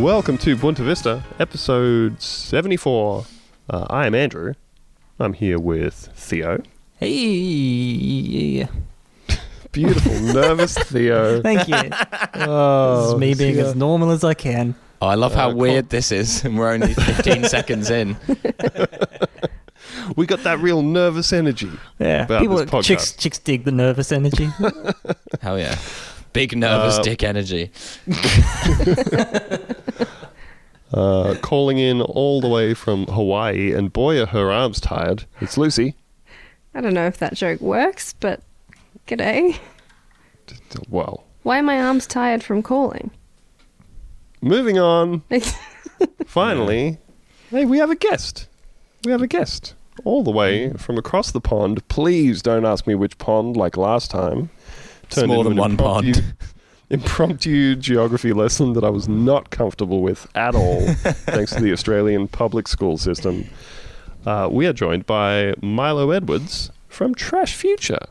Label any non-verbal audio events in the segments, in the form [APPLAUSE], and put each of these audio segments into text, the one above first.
Welcome to Bunta Vista, episode 74. Uh, I am Andrew. I'm here with Theo. Hey, [LAUGHS] Beautiful, nervous Theo. thank you. [LAUGHS] this Oh, is me being Theo. as normal as I can. Oh, I love how Uh, weird this is, and we're only 15 [LAUGHS] seconds in. We got that real nervous energy. Yeah, About people, this podcast. chicks, chicks dig the nervous energy. Hell yeah. Big nervous Uh, dick energy. [LAUGHS] Uh, calling in all the way from Hawaii, and boy, are her arms tired. It's Lucy. I don't know if that joke works, but g'day. Well, Why are my arms tired from calling? moving on. [LAUGHS] Finally, hey, we have a guest. We have a guest all the way from across the pond. Please don't ask me which pond, like last time. More than one impromptu- pond. [LAUGHS] Impromptu geography lesson that I was not comfortable with at all, [LAUGHS] thanks to the Australian public school system. Uh, we are joined by Milo Edwards from Trash Future.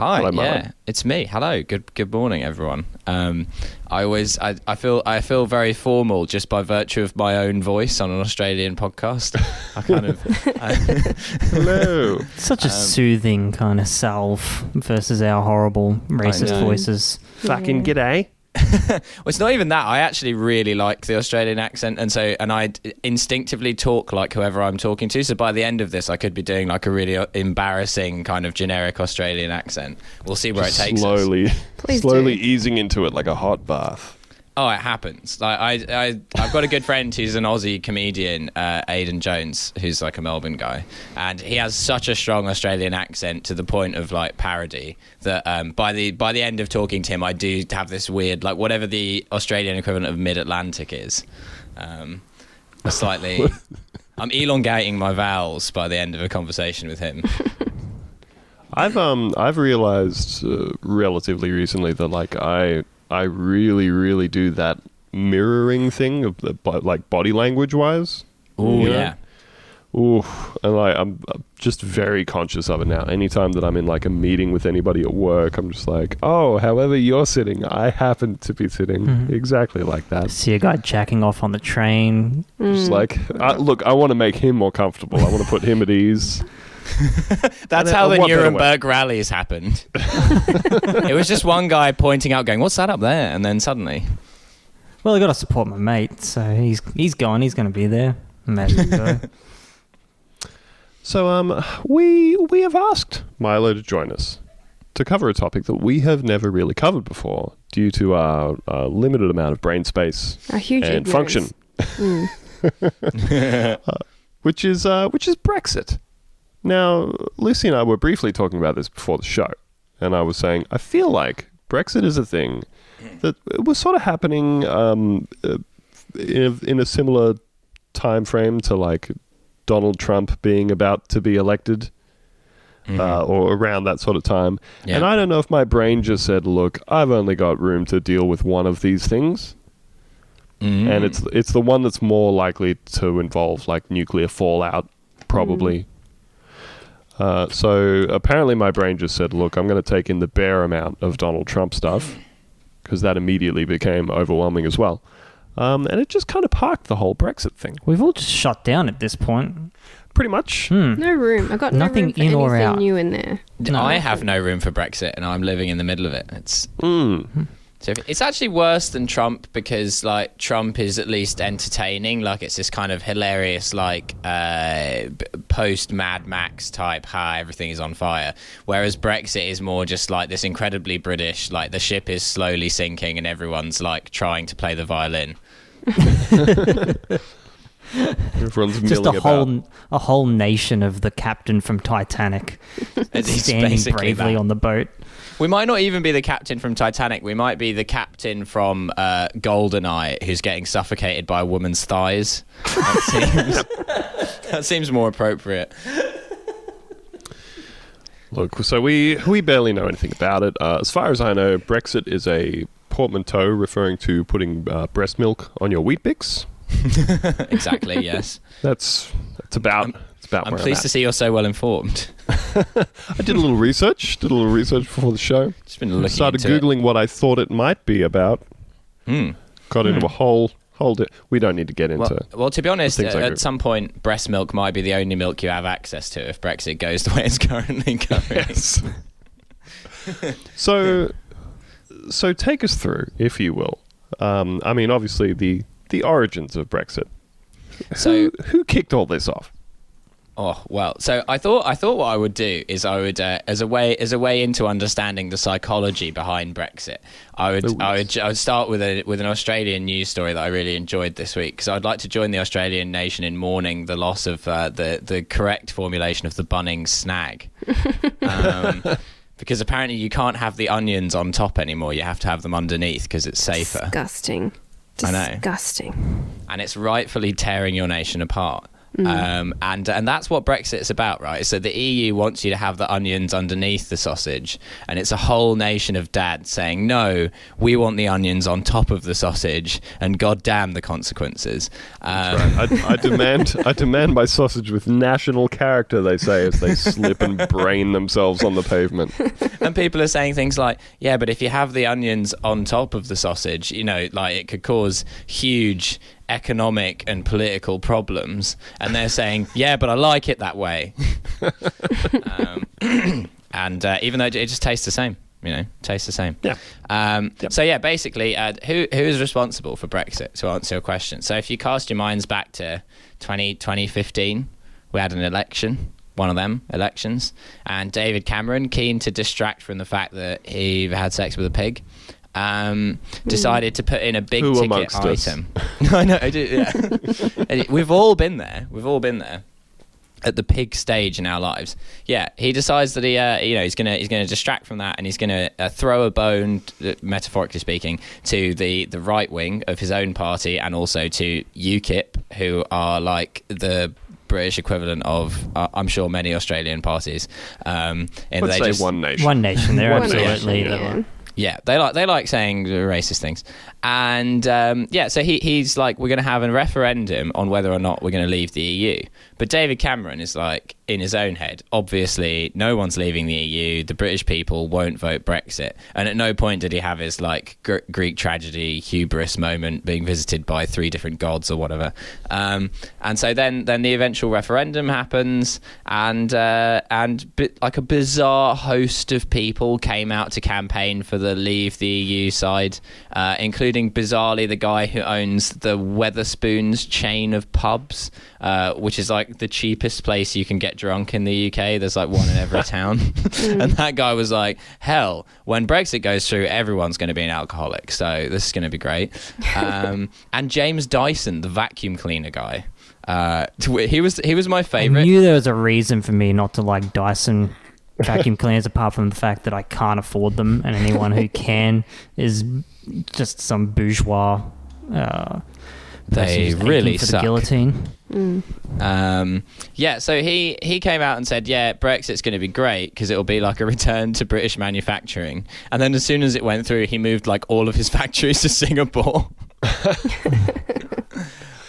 Hi, Hello, yeah, it's me. Hello, good good morning, everyone. Um, I always, I, I feel, I feel very formal just by virtue of my own voice on an Australian podcast. [LAUGHS] I kind of, I, [LAUGHS] Hello. [LAUGHS] Such a Um, soothing kind of salve versus our horrible racist voices. Fucking g'day. [LAUGHS] well, it's not even that. I actually really like the Australian accent, and so and I instinctively talk like whoever I'm talking to. So by the end of this, I could be doing like a really uh, embarrassing kind of generic Australian accent. We'll see where Just it takes us. slowly, slowly easing into it like a hot bath. Oh, it happens. Like I, I, I've got a good friend who's an Aussie comedian, uh, Aidan Jones, who's like a Melbourne guy, and he has such a strong Australian accent to the point of like parody that um, by the by the end of talking to him, I do have this weird like whatever the Australian equivalent of Mid Atlantic is, um, slightly. [LAUGHS] I'm elongating my vowels by the end of a conversation with him. I've um I've realized uh, relatively recently that like I I really really do that mirroring thing of the like body language wise. Oh You know? yeah. Ooh, and like I'm I'm just very conscious of it now. Anytime that I'm in like a meeting with anybody at work, I'm just like, oh, however you're sitting, I happen to be sitting Mhm. exactly like that. See a guy jacking off on the train. Just like, I, look, I want to make him more comfortable. I want to put him at ease. [LAUGHS] That's how uh, the what better way? Nuremberg rallies happened. [LAUGHS] it was just one guy pointing out, going, "What's that up there?" And then suddenly, Well, I got to support my mate, so he's he's gone. He's going to be there. Imagine so. [LAUGHS] So um, we we have asked Milo to join us to cover a topic that we have never really covered before due to our, uh limited amount of brain space A huge and function, ignorance. Mm. which is uh, which is Brexit. Now, Lucy and I were briefly talking about this before the show, and I was saying I feel like Brexit is a thing that was sort of happening um, uh, in, a, in a similar time frame to like Donald Trump being about to be elected. uh, or around that sort of time. Yeah. And I don't know if my brain just said, "Look, I've only got room to deal with one of these things," Mhm. and it's it's the one that's more likely to involve like nuclear fallout, probably. Uh, so apparently, my brain just said, "Look, I'm going to take in the bare amount of Donald Trump stuff," because that immediately became overwhelming as well. Um, and it just kind of parked the whole Brexit thing, We've all just shut down at this point. pretty much. Hmm. No room. I've got Nothing no room for in or out. new in there. No. I have no room for Brexit, and I'm living in the middle of it. It's Mm. So it's actually worse than Trump because like Trump is at least entertaining. Like it's this kind of hilarious like uh, post Mad Max type. Ha, everything is on fire. Whereas Brexit is more just like this incredibly British. Like the ship is slowly sinking, and everyone's like trying to play the violin. [LAUGHS] [LAUGHS] Everyone's Just milling a about. whole a whole nation of the captain from Titanic [LAUGHS] It's standing bravely that. on the boat. We might not even be the captain from Titanic. We might be the captain from uh, Goldeneye, who's getting suffocated by a woman's thighs. That [LAUGHS] seems, [LAUGHS] that seems more appropriate. Look, so we we barely know anything about it. Uh, as far as I know, Brexit is a portmanteau referring to putting uh, breast milk on your Weet-Bix. [LAUGHS] exactly. Yes. That's that's about that's about I'm where pleased I'm to see you're so well informed. [LAUGHS] I did a little research. Did a little research before the show. Just been looking Started into googling what I thought it might be about. It. Hmm. Got into Hmm. a whole hold it. We don't need to get into. Well, well, to be honest, things at, at agree. some point, breast milk might be the only milk you have access to if Brexit goes [LAUGHS] the way it's currently going. Yes. so, so take us through, if you will. Um, I mean, obviously the the origins of Brexit. So, Who, who kicked all this off? oh well. So I thought I thought what I would do is I would uh, as a way as a way into understanding the psychology behind Brexit. I would Ooh, I would I would start with a with an Australian news story that I really enjoyed this week because I'd like to join the Australian nation in mourning the loss of uh, the the correct formulation of the Bunnings snag. [LAUGHS] Um, because apparently you can't have the onions on top anymore. You have to have them underneath because it's safer. Disgusting. I know. Disgusting. and it's rightfully tearing your nation apart. Um, and and that's what Brexit's about, right? So the EU wants you to have the onions underneath the sausage, and it's a whole nation of dads saying, "No, we want the onions on top of the sausage," and God damn the consequences. Um, I, I [LAUGHS] demand, I demand my sausage with national character. They say as they slip and brain themselves on the pavement. [LAUGHS] and people are saying things like, "Yeah, but if you have the onions on top of the sausage, you know, like it could cause huge economic and political problems." And they're saying, "Yeah, but I like it that way." um, [CLEARS THROAT] and uh, even though it just tastes the same, you know, tastes the same. Yeah. Um, Yep. So yeah, basically, uh, who who is responsible for Brexit? To answer your question, so if you cast your minds back to 20, 2015, we had an election, one of them elections, and David Cameron, keen to distract from the fact that he had sex with a pig. Um, decided to put in a big Who ticket amongst [LAUGHS] [LAUGHS] us? item. I know, I do, yeah. [LAUGHS] We've all been there. We've all been there at the pig stage in our lives. Yeah, he decides that he, uh, you know, he's gonna he's gonna distract from that, and he's gonna uh, throw a bone, uh, metaphorically speaking, to the the right wing of his own party, and also to UKIP, who are like the British equivalent of, uh, I'm sure, many Australian parties. Um, and Let's they say just, one nation. One nation. They're [LAUGHS] One absolutely. nation, yeah. yeah, they like they like saying racist things, and um, yeah, so he he's like, we're going to have a referendum on whether or not we're going to leave the EU. But David Cameron is like in his own head. Obviously, no one's leaving the EU. The British people won't vote Brexit, and at no point did he have his like gr- Greek tragedy hubris moment, being visited by three different gods or whatever. Um, and so then then the eventual referendum happens, and uh, and bi- like a bizarre host of people came out to campaign for the Leave the EU side, uh, including bizarrely the guy who owns the Wetherspoons chain of pubs, uh, which is like the cheapest place you can get drunk in the UK. There's like one in every town, [LAUGHS] [LAUGHS] and that guy was like, "Hell, when Brexit goes through, everyone's going to be an alcoholic, so this is going to be great." Um, [LAUGHS] and James Dyson, the vacuum cleaner guy. Uh, he was he was my favorite. I knew there was a reason for me not to like Dyson vacuum cleaners, apart from the fact that I can't afford them, and anyone who can is just some bourgeois. Uh, They really for suck. the guillotine. Um, yeah, so he he came out and said, "Yeah, Brexit's going to be great because it'll be like a return to British manufacturing." And then as soon as it went through, he moved like all of his [LAUGHS] factories to Singapore. [LAUGHS]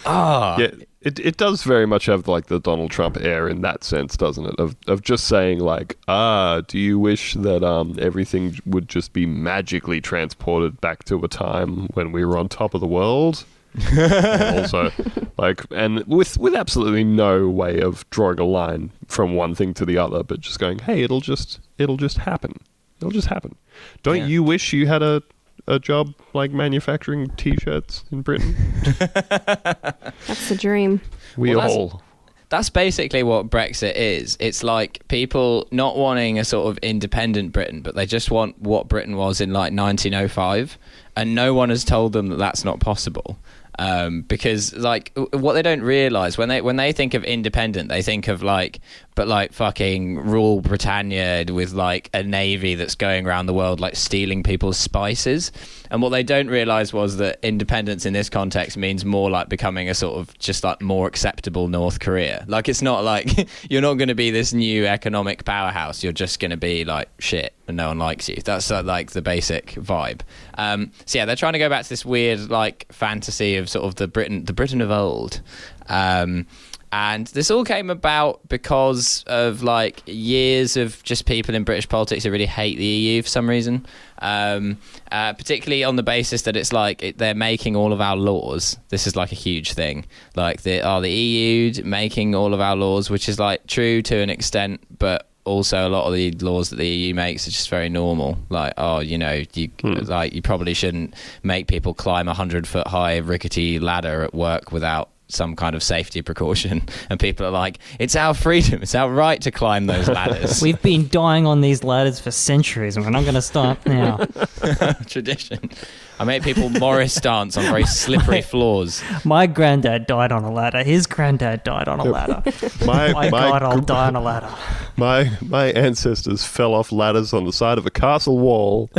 Ah, Yeah, it it does very much have like the Donald Trump air in that sense, doesn't it? Of of just saying like, ah, do you wish that um everything would just be magically transported back to a time when we were on top of the world? [LAUGHS] also, like, and with with absolutely no way of drawing a line from one thing to the other, but just going, hey, it'll just it'll just happen. It'll just happen. Don't Yeah. you wish you had a a job like manufacturing t-shirts in Britain? [LAUGHS] That's the dream. We Well, that's- all. that's basically what Brexit is. It's like people not wanting a sort of independent Britain, but they just want what Britain was in like 1905, and no one has told them that that's not possible. Um, because like what they don't realize when they when they think of independent, they think of like but like fucking rule Britannia with like a navy that's going around the world like stealing people's spices. And what they don't realize was that independence in this context means more like becoming a sort of just like more acceptable North Korea. Like it's not like [LAUGHS] you're not going to be this new economic powerhouse. You're just going to be like shit and no one likes you. That's uh, like the basic vibe. Um, so yeah, they're trying to go back to this weird like fantasy of sort of the Britain, the Britain of old. Um, and this all came about because of like years of just people in British politics who really hate the EU for some reason. Um, uh, particularly on the basis that it's like it, they're making all of our laws. This is like a huge thing. Like the are the EU making all of our laws, which is like true to an extent, but also a lot of the laws that the EU makes are just very normal. Like, oh, you know, you hmm. like you probably shouldn't make people climb a hundred foot high rickety ladder at work without some kind of safety precaution. [LAUGHS] And people are like, it's our freedom, it's our right to climb those [LAUGHS] ladders. We've been dying on these ladders for centuries, and we're not going to stop [LAUGHS] now. tradition. I make people Morris dance on very slippery floors. My granddad died on a ladder. His granddad died on a ladder. My, My my, God, I'll die on a ladder. my, my ancestors fell off ladders on the side of a castle wall,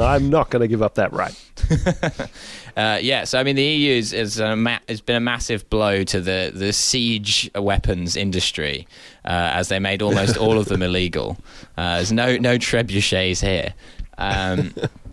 and I'm not going to give up that right. [LAUGHS] Uh, yeah, so I mean, the EU is, is a ma- has been a massive blow to the, the siege weapons industry, uh, as they made almost all of them [LAUGHS] illegal. Uh, there's no no trebuchets here. Um, [LAUGHS]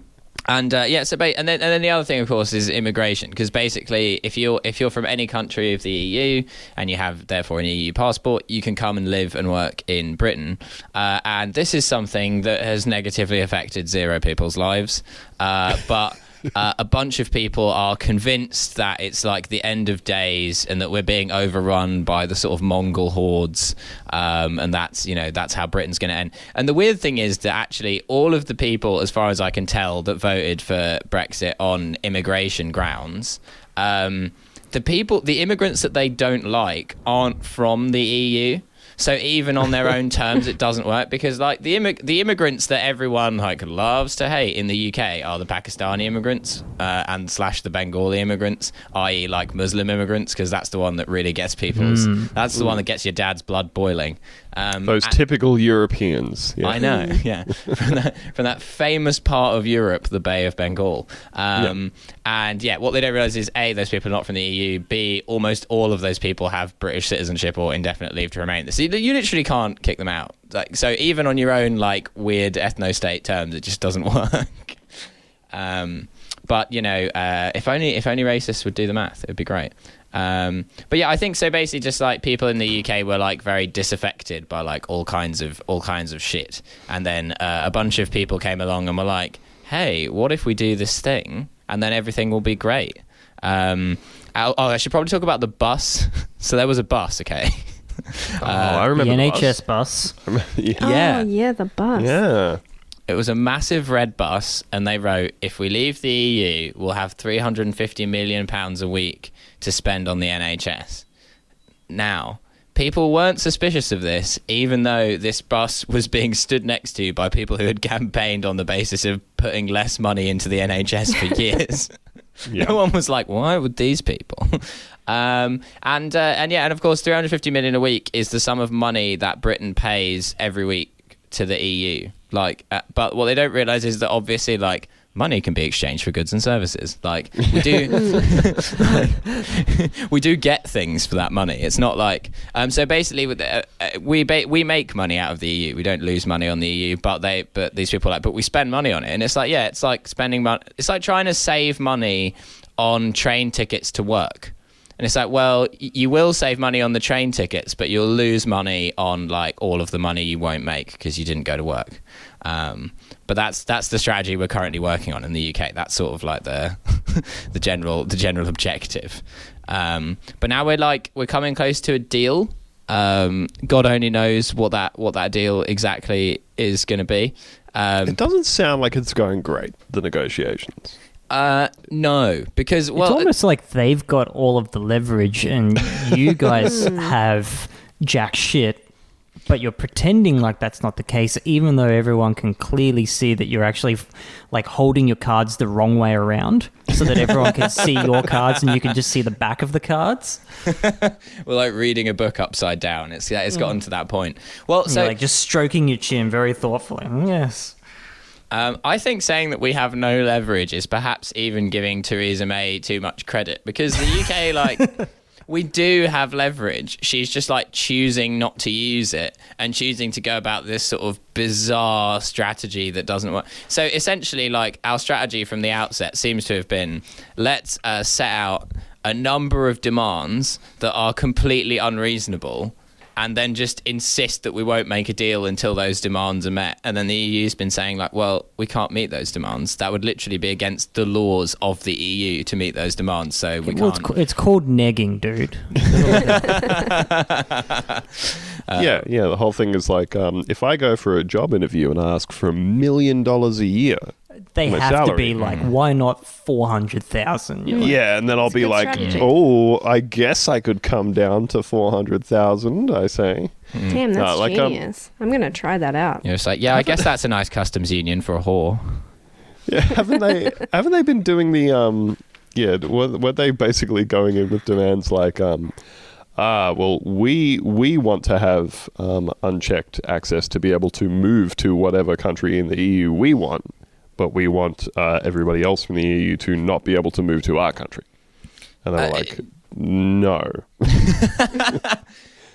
and uh, yeah, so ba- and then and then the other thing, of course, is immigration. Because basically, if you're if you're from any country of the EU and you have therefore an EU passport, you can come and live and work in Britain. Uh, and this is something that has negatively affected zero people's lives. Uh, but [LAUGHS] uh, a bunch of people are convinced that it's like the end of days and that we're being overrun by the sort of Mongol hordes, um, and that's you know that's how Britain's going to end. And the weird thing is that actually all of the people, as far as I can tell, that voted for Brexit on immigration grounds. Um, the people, the immigrants that they don't like, aren't from the EU. So even on their own terms, it doesn't work because like the immig- the immigrants that everyone like loves to hate in the UK are the Pakistani immigrants uh, and slash the Bengali immigrants, i.e. like Muslim immigrants, because that's the one that really gets people's. That's the one that gets your dad's blood boiling. Um, Those and- typical Europeans. Yeah. I know, [LAUGHS] yeah, from that from that famous part of Europe, the Bay of Bengal. Um, And yeah, what they don't realize is a those people are not from the EU. B almost all of those people have British citizenship or indefinite leave to remain. So you, you literally can't kick them out. Like so, even on your own like weird ethno state terms, it just doesn't [LAUGHS] work. Um, but you know, uh, if only if only racists would do the math, it would be great. Um, but yeah, I think so. Basically, just like people in the UK were like very disaffected by like all kinds of all kinds of shit, and then uh, a bunch of people came along and were like, "Hey, what if we do this thing, and then everything will be great?" Um, oh, oh, I should probably talk about the bus. [LAUGHS] so there was a bus, okay. [LAUGHS] Oh, I remember the the NHS bus. bus. yeah. [LAUGHS] Yeah. Oh, yeah, the bus. yeah. It was a massive red bus, and they wrote, "If we leave the EU, we'll have 350 million pounds a week to spend on the NHS." Now, people weren't suspicious of this, even though this bus was being stood next to by people who had campaigned on the basis of putting less money into the NHS for [LAUGHS] years. Yeah. No one was like, "Why would these people?" um, and uh, and yeah, and of course, 350 million a week is the sum of money that Britain pays every week to the EU. Like, uh, but what they don't realize is that obviously, like, money can be exchanged for goods and services. Like, we do, [LAUGHS] [LAUGHS] we do get things for that money. It's not like, um, so basically, the, uh, uh, we ba- we make money out of the EU. We don't lose money on the EU, but they, but these people are like, but we spend money on it, and it's like, yeah, it's like spending money. It's like trying to save money on train tickets to work. And it's like, well, you will save money on the train tickets, but you'll lose money on like all of the money you won't make because you didn't go to work. Um, but that's that's the strategy we're currently working on in the UK. That's sort of like the [LAUGHS] the general the general objective. Um, but now we're like we're coming close to a deal. Um, God only knows what that what that deal exactly is going to be. Um, It doesn't sound like it's going great, the negotiations. Uh, no, because well, it's almost like they've got all of the leverage and you [LAUGHS] guys hmm. have jack shit, but you're pretending like that's not the case, even though everyone can clearly see that you're actually like holding your cards the wrong way around so that everyone can [LAUGHS] see your cards and you can just see the back of the cards. [LAUGHS] we're like reading a book upside down. It's yeah, it's gotten hmm. to that point. Well, So, so like just stroking your chin very thoughtfully. Mm, yes. Um, I think saying that we have no leverage is perhaps even giving Theresa May too much credit because the UK, [LAUGHS] like, we do have leverage. She's just like choosing not to use it and choosing to go about this sort of bizarre strategy that doesn't work. So essentially, like, our strategy from the outset seems to have been let's uh, set out a number of demands that are completely unreasonable and then just insist that we won't make a deal until those demands are met. And then the EU's been saying, like, well, we can't meet those demands. That would literally be against the laws of the EU to meet those demands. So we Well, it's, can't. ca- it's called negging, dude. [LAUGHS] yeah, yeah. The whole thing is like, um, if I go for a job interview and ask for a million dollars a year, They My have to be like, why not four hundred thousand? yeah, and then I'll be like, strategy. oh, I guess I could come down to four hundred thousand. I say, Damn, that's No, like, um, genius. I'm gonna try that out. You're just like, yeah, I guess that's a nice customs union for a whore. yeah, haven't they? [LAUGHS] haven't they been doing the um? Yeah, were, were they basically going in with demands like um? Ah, well, we we want to have um, unchecked access to be able to move to whatever country in the EU we want, but we want uh, everybody else from the EU to not be able to move to our country. And they're Uh, like, no. [LAUGHS]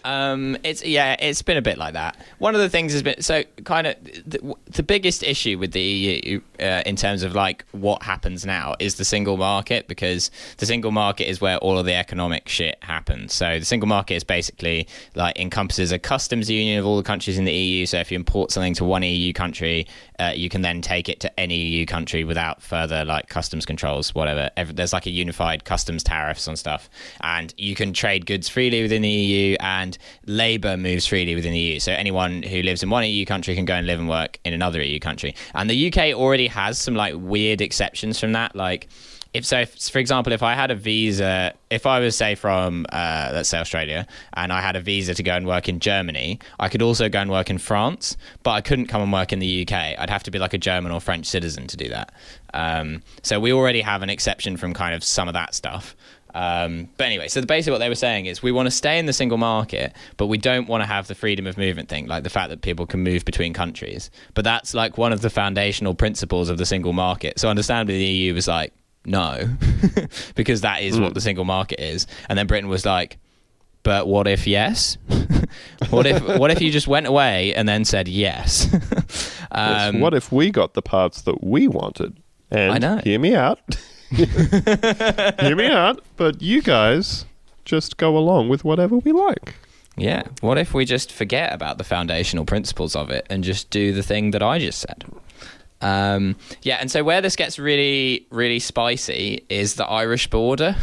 Um, it's yeah, it's been a bit like that. One of the things has been so kind of the, the biggest issue with the EU uh, in terms of like what happens now is the single market because the single market is where all of the economic shit happens. So the single market is basically like encompasses a customs union of all the countries in the EU. So if you import something to one EU country, uh, you can then take it to any EU country without further like customs controls, whatever. There's like a unified customs tariffs on stuff, and you can trade goods freely within the EU, and labour moves freely within the EU. So anyone who lives in one EU country can go and live and work in another EU country. And the UK already has some like weird exceptions from that, like if so if, for example if i had a visa if i was say from uh, let's say australia and i had a visa to go and work in germany i could also go and work in france but i couldn't come and work in the uk i'd have to be like a german or french citizen to do that um, so we already have an exception from kind of some of that stuff um, but anyway, so basically what they were saying is we want to stay in the single market, but we don't want to have the freedom of movement thing, like the fact that people can move between countries. But that's like one of the foundational principles of the single market. So understandably, the EU was like, no, [LAUGHS] because that is what the single market is. And then Britain was like, but what if yes? [LAUGHS] what if what if you just went away and then said yes? [LAUGHS] Yes, um, what if we got the parts that we wanted? And I know. hear me out. [LAUGHS] hear me out. But you guys just go along with whatever we like. Yeah. What if we just forget about the foundational principles of it and just do the thing that I just said? Um, yeah, and so where this gets really, really spicy is the Irish border.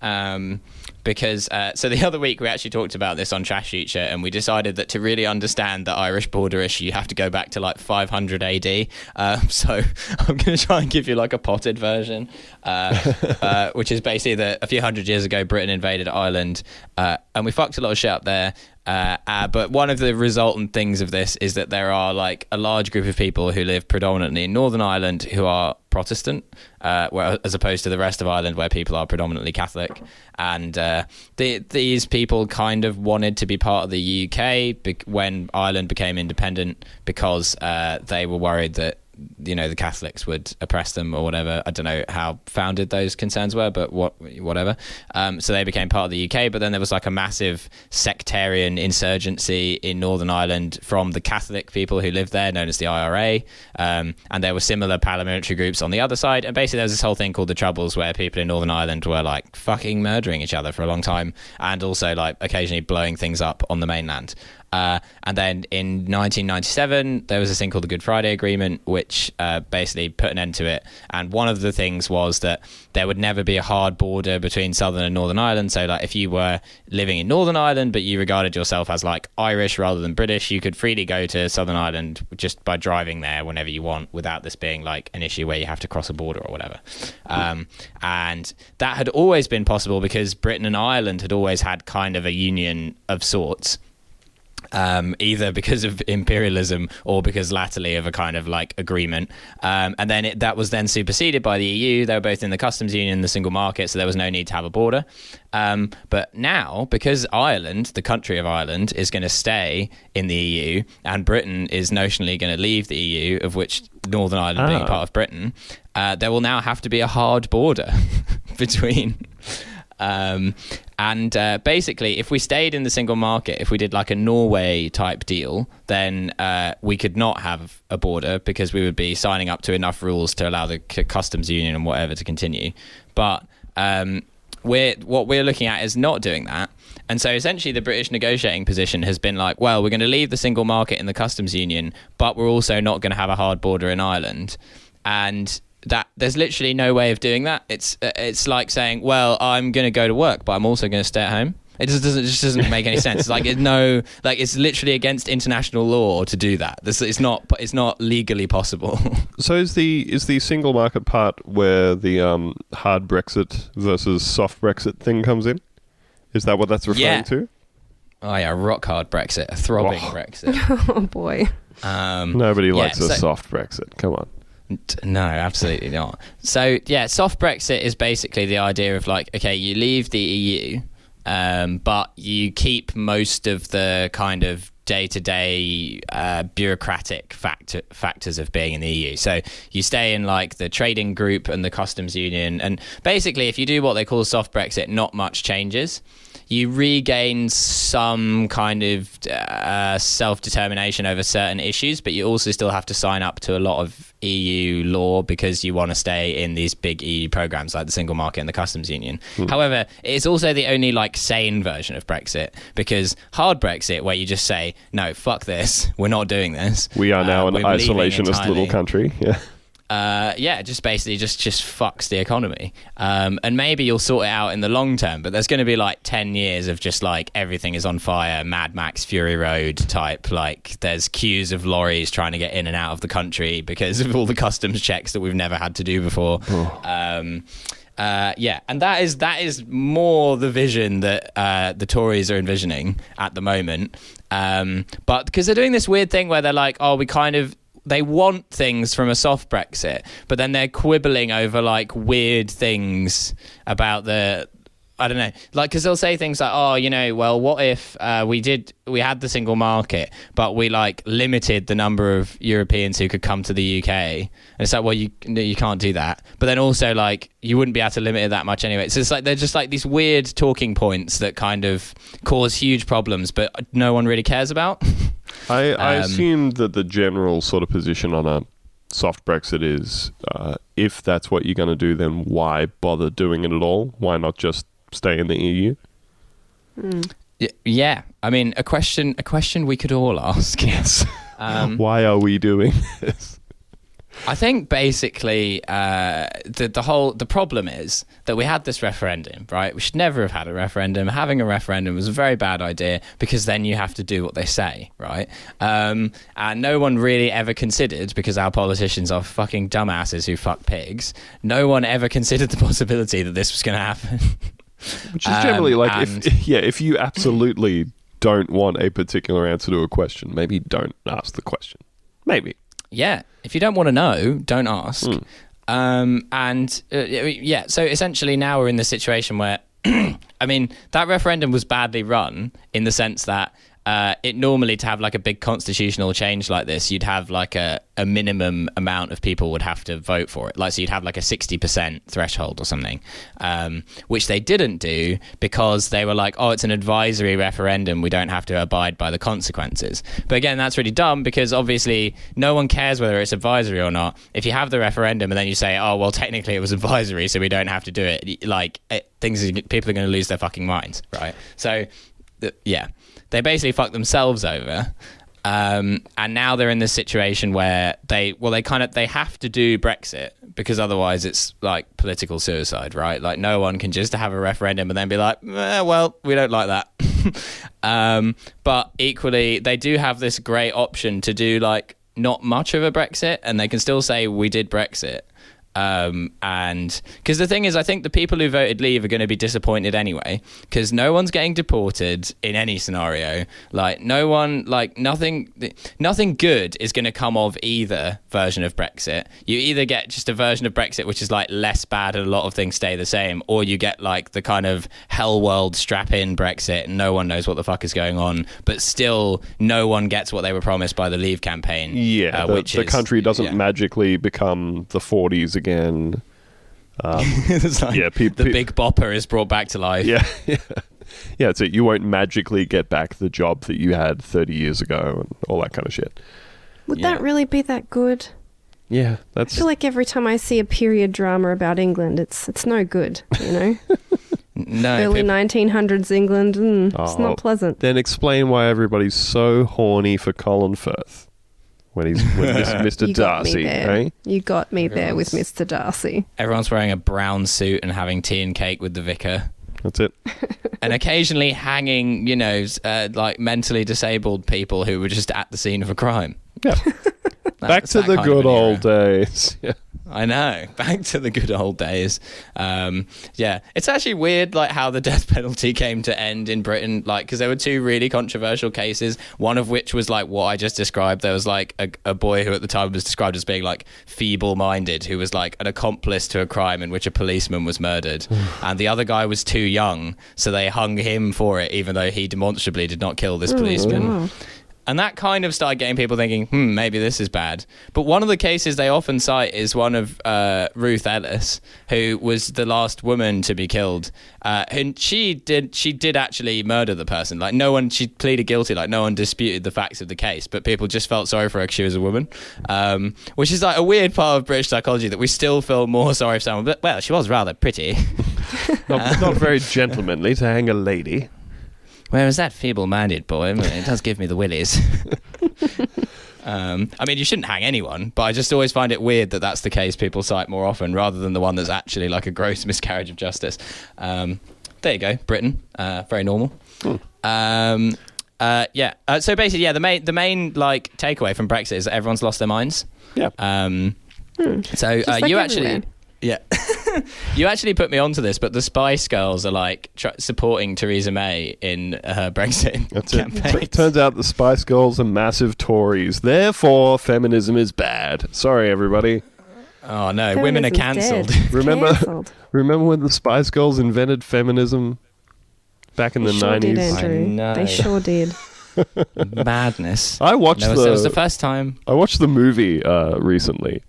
Um, because uh, so the [LAUGHS] other week we actually talked about this on Trash Future, and we decided that to really understand the Irish border issue, you have to go back to like 500 AD. Um, [LAUGHS] so [LAUGHS] I'm going to try and give you like a potted version, uh, uh, which is basically that a few hundred years ago Britain invaded Ireland, uh, and we fucked a lot of shit up there. Uh, uh, but one of the resultant things of this is that there are like a large group of people who live predominantly in Northern Ireland who are Protestant, uh, where, as opposed to the rest of Ireland where people are predominantly Catholic. And uh, the, these people kind of wanted to be part of the UK bec- when Ireland became independent because uh, they were worried that you know the Catholics would oppress them or whatever. I don't know how founded those concerns were, but what whatever. Um, so they became part of the UK. But then there was like a massive sectarian insurgency in Northern Ireland from the Catholic people who lived there, known as the IRA. Um, and there were similar paramilitary groups on the other side. And basically, there was this whole thing called the Troubles, where people in Northern Ireland were like fucking murdering each other for a long time, and also like occasionally blowing things up on the mainland. Uh, and then in 1997, there was this thing called the Good Friday Agreement, which uh, basically put an end to it. And one of the things was that there would never be a hard border between Southern and Northern Ireland. So, like, if you were living in Northern Ireland, but you regarded yourself as like Irish rather than British, you could freely go to Southern Ireland just by driving there whenever you want without this being like an issue where you have to cross a border or whatever. Um, and that had always been possible because Britain and Ireland had always had kind of a union of sorts um, either because of imperialism or because latterly of a kind of like agreement. Um, and then it, that was then superseded by the EU. They were both in the customs union, the single market, so there was no need to have a border. Um, but now, because Ireland, the country of Ireland, is going to stay in the EU, and Britain is notionally going to leave the EU, of which Northern Ireland being Ah. part of Britain, uh, there will now have to be a hard border [LAUGHS] between. Um, and uh, basically, if we stayed in the single market, if we did like a Norway type deal, then uh, we could not have a border because we would be signing up to enough rules to allow the c- customs union and whatever to continue. But um, we're what we're looking at is not doing that. And so essentially, the British negotiating position has been like, well, we're going to leave the single market in the customs union, but we're also not going to have a hard border in Ireland. And that there's literally no way of doing that. It's uh, it's like saying, well, I'm going to go to work, but I'm also going to stay at home. It just doesn't it just doesn't make any sense. It's like it's no like it's literally against international law to do that. This it's not it's not legally possible. [LAUGHS] So is the is the single market part where the um, hard Brexit versus soft Brexit thing comes in? Is that what that's referring Yeah. to? oh yeah, rock hard Brexit, a throbbing Oh. Brexit. [LAUGHS] Oh boy. Um, Nobody yeah, likes a so- soft Brexit. Come on. No, absolutely not. So yeah, soft Brexit is basically the idea of like, okay, you leave the EU, um, but you keep most of the kind of day-to-day uh, bureaucratic factor, factors of being in the EU. So you stay in like the trading group and the customs union, and basically, if you do what they call soft Brexit, not much changes. You regain some kind of uh, self-determination over certain issues, but you also still have to sign up to a lot of EU law because you want to stay in these big EU programs like the single market and the customs union. However, it's also the only like sane version of Brexit because hard Brexit, where you just say, no, fuck this, we're not doing this. We are now Uh, an isolationist little country. [LAUGHS] Yeah. Uh, yeah, just basically just just fucks the economy. Um, and maybe you'll sort it out in the long term, but there's going to be like ten years of just like everything is on fire, Mad Max Fury Road type. Like there's queues of lorries trying to get in and out of the country because of all the customs checks that we've never had to do before. Um, uh, yeah, and that is that is more the vision that uh, the Tories are envisioning at the moment. Um, but because they're doing this weird thing where they're like, oh, we kind of they want things from a soft Brexit, but then they're quibbling over like weird things about the. I don't know, like because they'll say things like, "Oh, you know, well, what if uh, we did we had the single market, but we like limited the number of Europeans who could come to the UK?" And it's like, well, you no, you can't do that. But then also like you wouldn't be able to limit it that much anyway. So it's like they're just like these weird talking points that kind of cause huge problems, but no one really cares about. [LAUGHS] I, I Um, assume that the general sort of position on a soft Brexit is uh, if that's what you're going to do, then why bother doing it at all? Why not just stay in the EU? Y- yeah, I mean, a question a question we could all [LAUGHS] ask. Yes. Um, [LAUGHS] why are we doing this? I think basically uh, the the whole the problem is that we had this referendum, right? We should never have had a referendum. Having a referendum was a very bad idea because then you have to do what they say, right? Um, and no one really ever considered because our politicians are fucking dumbasses who fuck pigs. No one ever considered the [LAUGHS] possibility that this was going to happen. Which is generally Um, like, if [LAUGHS] yeah, if you absolutely don't want a particular answer to a question, maybe don't ask the question. Maybe. Yeah, if you don't want to know, don't ask. Um, and uh, yeah, so essentially now we're in the situation where, [CLEARS THROAT] I mean, that referendum was badly run in the sense that uh, it normally to have like a big constitutional change like this, you'd have like a, a minimum amount of people would have to vote for it. Like, so you'd have like a 60% threshold or something, um, which they didn't do because they were like, oh, it's an advisory referendum. We don't have to abide by the consequences. But again, that's really dumb because obviously no one cares whether it's advisory or not. If you have the referendum and then you say, oh, well, technically it was advisory, so we don't have to do it, like, it, things, people are going to lose their fucking minds, right? So, yeah, they basically fucked themselves over. Um, and now they're in this situation where they, well, they kind of, they have to do Brexit because otherwise it's like political suicide, right? Like no one can just have a referendum and then be like, eh, well, we don't like that. [LAUGHS] um, but equally, they do have this great option to do like not much of a Brexit and they can still say we did Brexit. Um, and because the thing is, I think the people who voted leave are going to be disappointed anyway, because no one's getting deported in any scenario. Like, no one, like, nothing, nothing good is going to come of either version of Brexit. You either get just a version of Brexit which is like less bad and a lot of things stay the same, or you get like the kind of hell world strap in Brexit and no one knows what the fuck is going on, but still no one gets what they were promised by the Leave campaign. Yeah, uh, the, which the is- country doesn't yeah. magically become the 40s again. [LAUGHS] It's like Yeah, peop- the peop- big bopper is brought back to life. Yeah, [LAUGHS] yeah, yeah. So you won't magically get back the job that you had 30 years ago and all that kind of shit. Would Yeah. that really be that good? Yeah, I that's feel like every time I see a period drama about England, it's it's no good. You know. [LAUGHS] No, Early people- 1900s England. Mm, It's Oh. not pleasant. Then explain why everybody's so horny for Colin Firth when he's with Mr. [LAUGHS] Darcy, right? You got me there with Mr. Darcy. everyone's wearing a brown suit and having tea and cake with the vicar. That's it. [LAUGHS] and occasionally hanging, you know, uh, like mentally disabled people who were just at the scene of a crime. Yeah. [LAUGHS] Back to the good an era. old days. [LAUGHS] Yeah. I know. [LAUGHS] Back to the good old days. Um, yeah, it's actually weird, like how the death penalty came to end in Britain. Like, because there were two really controversial cases. One of which was like what I just described. There was like a, a boy who at the time was described as being like feeble-minded, who was like an accomplice to a crime in which a policeman was murdered, and the other guy was too young, so they hung him for it, even though he demonstrably did not kill this policeman. wow. And that kind of started getting people thinking, hmm, maybe this is bad. But one of the cases they often cite is one of uh, Ruth Ellis, who was the last woman to be killed. Uh, and she did she did actually murder the person. Like no one, she pleaded guilty. Like no one disputed the facts of the case, but people just felt sorry for her because she was a woman. Um, which is like a weird part of British psychology that we still feel more [LAUGHS] sorry for someone. But well, she was rather pretty. [LAUGHS] Not, not very gentlemanly to hang a lady. Whereas that feeble-minded boy, it does give me the willies. [LAUGHS] um, I mean, you shouldn't hang anyone, but I just always find it weird that that's the case people cite more often, rather than the one that's actually like a gross [LAUGHS] miscarriage of justice. Um, there you go, Britain, uh, very normal. Um, uh, yeah. Uh, so basically, yeah, the main the main like takeaway from Brexit is that everyone's lost their minds. Yeah. Um, So uh, Hmm. like you actually, everywhere. Yeah, [LAUGHS] you actually put me onto this, but the Spice Girls are like tr- supporting Theresa May in her Brexit [LAUGHS] That's it. campaign. T- turns out the Spice Girls are massive Tories. Therefore, feminism is bad. Sorry, everybody. Oh no, women are cancelled. Remember- cancelled. [LAUGHS] Remember when the Spice Girls invented feminism back in They the sure did, 90s? I Andrew. know. They sure did. Madness. I watched No, it was, it was the, the first time I watched the movie uh, recently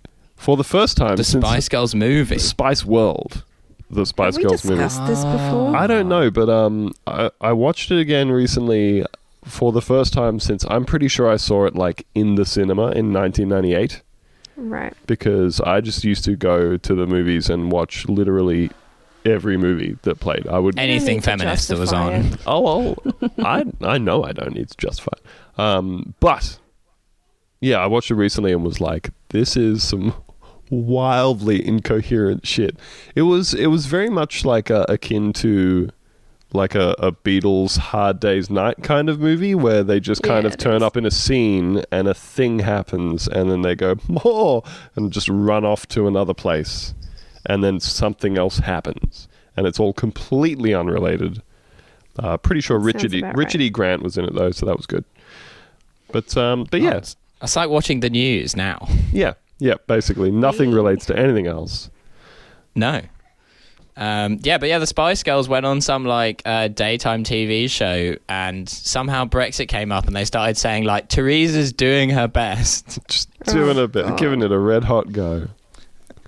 for the first time the since Spice Girls movie. the Spice World, the Spice Have we Girls movie. discussed this before? I don't know, but um, I, I watched it again recently for the first time since I'm pretty sure I saw it like in the cinema in 1998 Right. because I just used to go to the movies and watch literally every movie that played. I would. Anything feminist that was on. it. oh well, I I know I don't need to justify. it. Um, but yeah, I watched it recently and was like, this is some wildly incoherent shit. It was it was very much like a, akin to like a, a Beatles Hard Day's Night kind of movie where they just kind Yeah, of turn is. up in a scene and a thing happens and then they go more and just run off to another place and then something else happens and it's all completely unrelated. Uh, pretty sure Sounds Richard e, Richard right. E. Grant was in it though, so that was good. But um, but yeah, It's, it's like watching the news now. yeah, yeah. Basically, nothing relates to anything else. No. Um, yeah, but yeah, the Spice Girls went on some like uh, daytime TV show, and somehow Brexit came up, and they started saying like Theresa's doing her best. [LAUGHS] Just Oh, doing a bit, giving it a red hot go.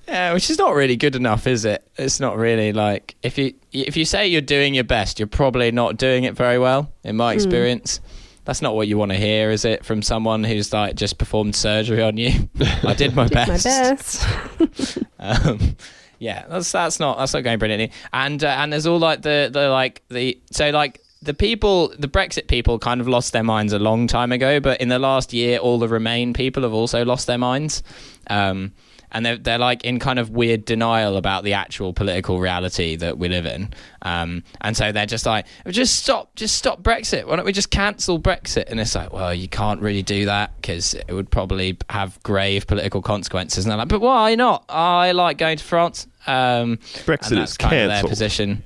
Yeah, which is not really good enough, is it? It's not really like if you if you say you're doing your best, you're probably not doing it very well. In my experience, that's not what you want to hear, is it? From someone who's like just performed surgery on you. I did my [LAUGHS] Did best. my best. [LAUGHS] Um, yeah, that's that's not that's not going brilliantly. And uh, and there's all like the the like the so like the people the Brexit people kind of lost their minds a long time ago, but in the last year, all the Remain people have also lost their minds. Um, and they're, they're like in kind of weird denial about the actual political reality that we live in. Um, and so they're just like, just stop, just stop Brexit. Why don't we just cancel Brexit? And it's like, well, you can't really do that because it would probably have grave political consequences. And they're like, but why not? I like going to France. Um, Brexit and that's is kind of their cancelled. position.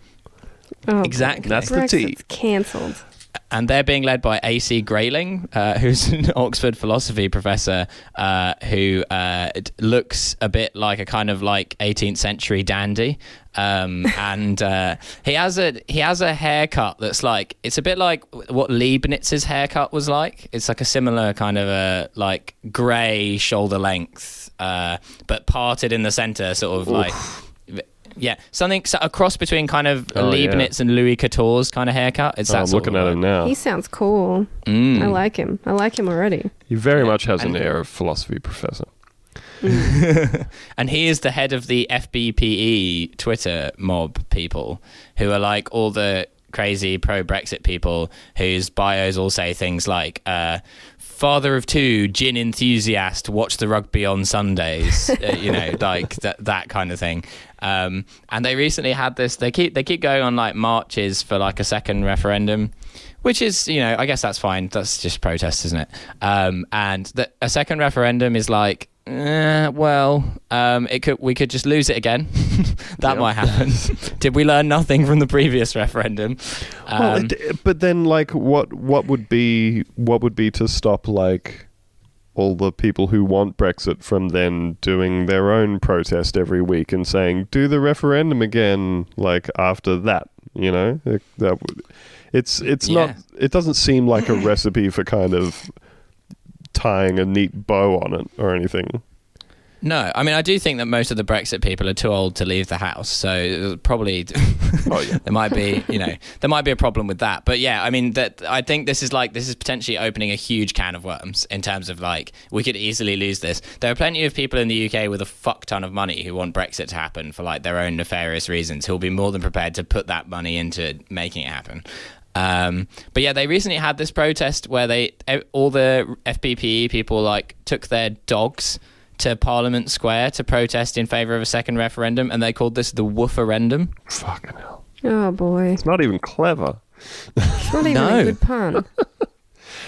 Oh, Exactly. That's the tea. Brexit's cancelled. And they're being led by AC Grayling, uh, who's [LAUGHS] an Oxford philosophy professor uh, who uh, looks a bit like a kind of like 18th century dandy, um, [LAUGHS] and uh, he has a he has a haircut that's like it's a bit like what Leibniz's haircut was like. It's like a similar kind of a like grey shoulder length, uh, but parted in the centre, sort of like. Yeah, something so a cross between kind of a Oh, yeah. Leibniz and Louis XIV's kind of haircut. It's Oh, that I'm looking at him now. He sounds cool. Mm. I like him. I like him already. He very much has an air of philosophy professor. [LAUGHS] and he is the head of the FBPE Twitter mob people who are like all the crazy pro Brexit people whose bios all say things like, uh, father of two, gin enthusiast, watch the rugby on Sundays, [LAUGHS] uh, you know, like that, that kind of thing. Um, and they recently had this, they keep, they keep going on like marches for like a second referendum which is you know i guess that's fine. That's just protest isn't it? Um, and the, a second referendum is like eh, well um, it could we could just lose it again. [LAUGHS] That might happen. [LAUGHS] Did we learn nothing from the previous referendum? Well, um, it, but then, like, what what would be what would be to stop like all the people who want Brexit from then doing their own protest every week and saying, "Do the referendum again." Like after that, you know, It- that. It's it's not. It doesn't seem like a [LAUGHS] recipe for kind of tying a neat bow on it or anything. No i mean i do think that most of the brexit people are too old to leave the house so probably [LAUGHS] Oh yeah. there might be you know there might be a problem with that. But yeah i mean that i think this is like this is potentially opening a huge can of worms in terms of like we could easily lose this. There are plenty of people in the uk with a fuck ton of money who want brexit to happen for like their own nefarious reasons who'll be more than prepared to put that money into making it happen. Um, but yeah, they recently had this protest where they all the FBPE people like took their dogs to Parliament Square to protest in favour of a second referendum, and they called this the Wooferendum. Fucking hell. Oh boy. It's not even clever. It's not [LAUGHS] even No. a good pun. [LAUGHS]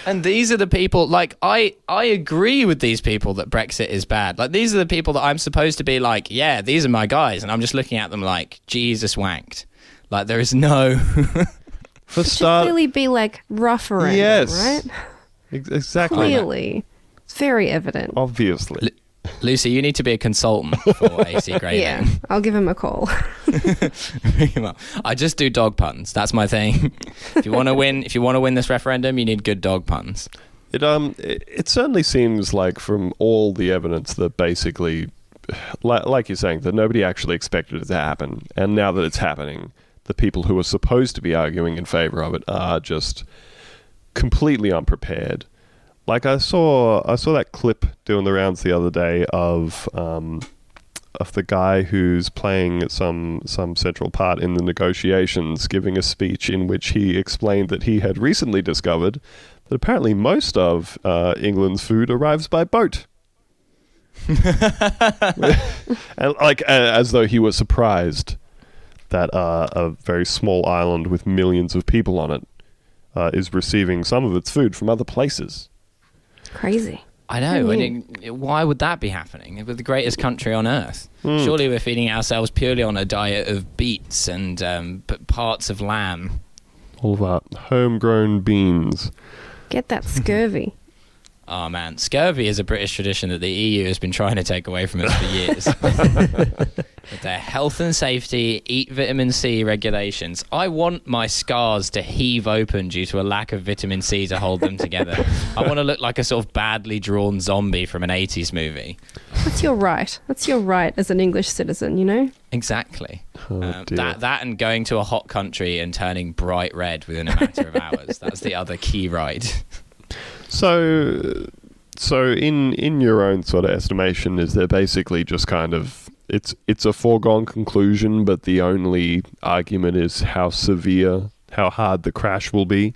And these are the people like I I agree with these people that Brexit is bad. Like these are the people that I'm supposed to be like, yeah, these are my guys, and I'm just looking at them like Jesus wanked. Like there is no [LAUGHS] For Should start, clearly be like referendum, Yes. right? exactly. Clearly. It's very evident. Obviously. Lucy, you need to be a consultant for [LAUGHS] AC Grayling. Yeah, I'll give him a call. well, [LAUGHS] I just do dog puns. That's my thing. [LAUGHS] if you want to win, if you want to win this referendum, you need good dog puns. It um it, it certainly seems like from all the evidence that basically like, like you're saying that nobody actually expected it to happen and now that it's happening the people who are supposed to be arguing in favor of it are just completely unprepared. Like I saw I saw that clip doing the rounds the other day of um of the guy who's playing some some central part in the negotiations giving a speech in which he explained that he had recently discovered that apparently most of uh, England's food arrives by boat. [LAUGHS] and like as though he was surprised that uh, a very small island with millions of people on it uh, is receiving some of its food from other places. Crazy. I know. Hmm. And it, why would that be happening? We're the greatest country on earth. Hmm. Surely we're feeding ourselves purely on a diet of beets and um, p- parts of lamb. All that. homegrown beans. Get that scurvy. [LAUGHS] Oh man, scurvy is a British tradition that the EU has been trying to take away from us for years. [LAUGHS] With their health and safety, eat vitamin C regulations. I want my scars to heave open due to a lack of vitamin C to hold them together. I want to look like a sort of badly drawn zombie from an 80s movie. That's your right. That's your right as an English citizen, you know? Exactly. Oh, Um, that that and going to a hot country and turning bright red within a matter of hours. That's the other key right. [LAUGHS] So, so in in your own sort of estimation, is there basically just kind of it's it's a foregone conclusion, but the only argument is how severe, how hard the crash will be.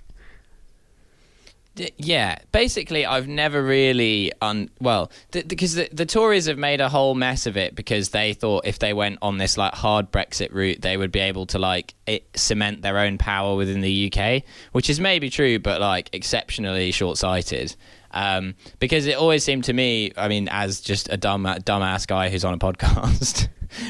Yeah, basically, I've never really un well th- because the, the Tories have made a whole mess of it because they thought if they went on this like hard Brexit route, they would be able to like it, cement their own power within the UK, which is maybe true, but like exceptionally short sighted. Um, because it always seemed to me, I mean, as just a dumb dumbass guy who's on a [LAUGHS] podcast.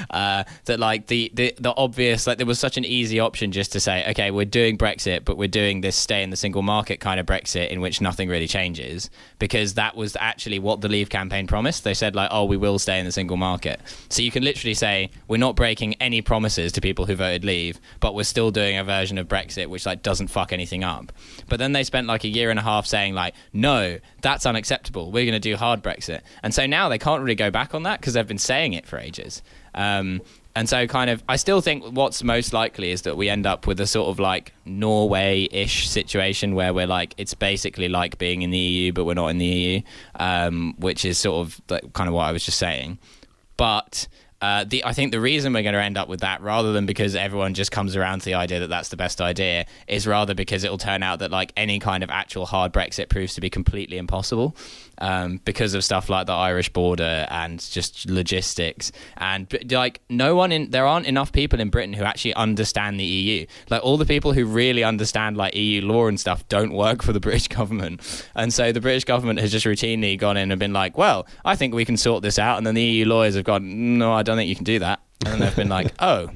Uh, that like the, the the obvious like there was such an easy option just to say okay we're doing Brexit but we're doing this stay in the single market kind of Brexit in which nothing really changes because that was actually what the Leave campaign promised. They said like oh we will stay in the single market. So you can literally say we're not breaking any promises to people who voted Leave but we're still doing a version of Brexit which like doesn't fuck anything up. But then they spent like a year and a half saying like no that's unacceptable. We're going to do hard Brexit. And so now they can't really go back on that because they've been saying it for ages um, and so kind of, I still think what's most likely is that we end up with a sort of like Norway-ish situation where we're like, it's basically like being in the EU, but we're not in the EU, um, which is sort of like, kind of what I was just saying. But uh, the I think the reason we're going to end up with that, rather than because everyone just comes around to the idea that that's the best idea, is rather because it will turn out that like any kind of actual hard Brexit proves to be completely impossible um, because of stuff like the Irish border and just logistics and like no one in there aren't enough people in Britain who actually understand the EU. Like all the people who really understand like EU law and stuff don't work for the [LAUGHS] British government, and so the British government has just routinely gone in and been like, well, I think we can sort this out, and then the EU lawyers have gone, no, I don't think you can do that. And they've been like, [LAUGHS] oh,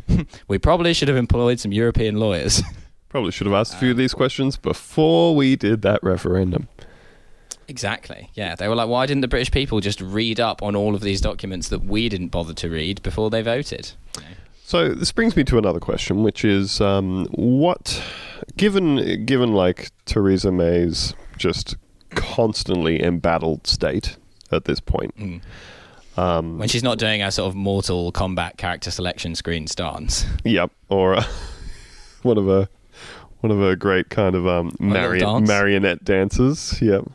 we probably should have employed some European lawyers. Probably should have asked a few of these questions before we did that referendum. Exactly. Yeah. They were like, why didn't the British people just read up on all of these documents that we didn't bother to read before they voted? So this brings me to another question, which is um, what, given given like Theresa May's just constantly embattled state at this point, Mm. um, When she's not doing a sort of Mortal Kombat character selection screen stance. Yep, or uh, [LAUGHS] one of a one of a great kind of um, A little mari- dance. marionette dances. Yep.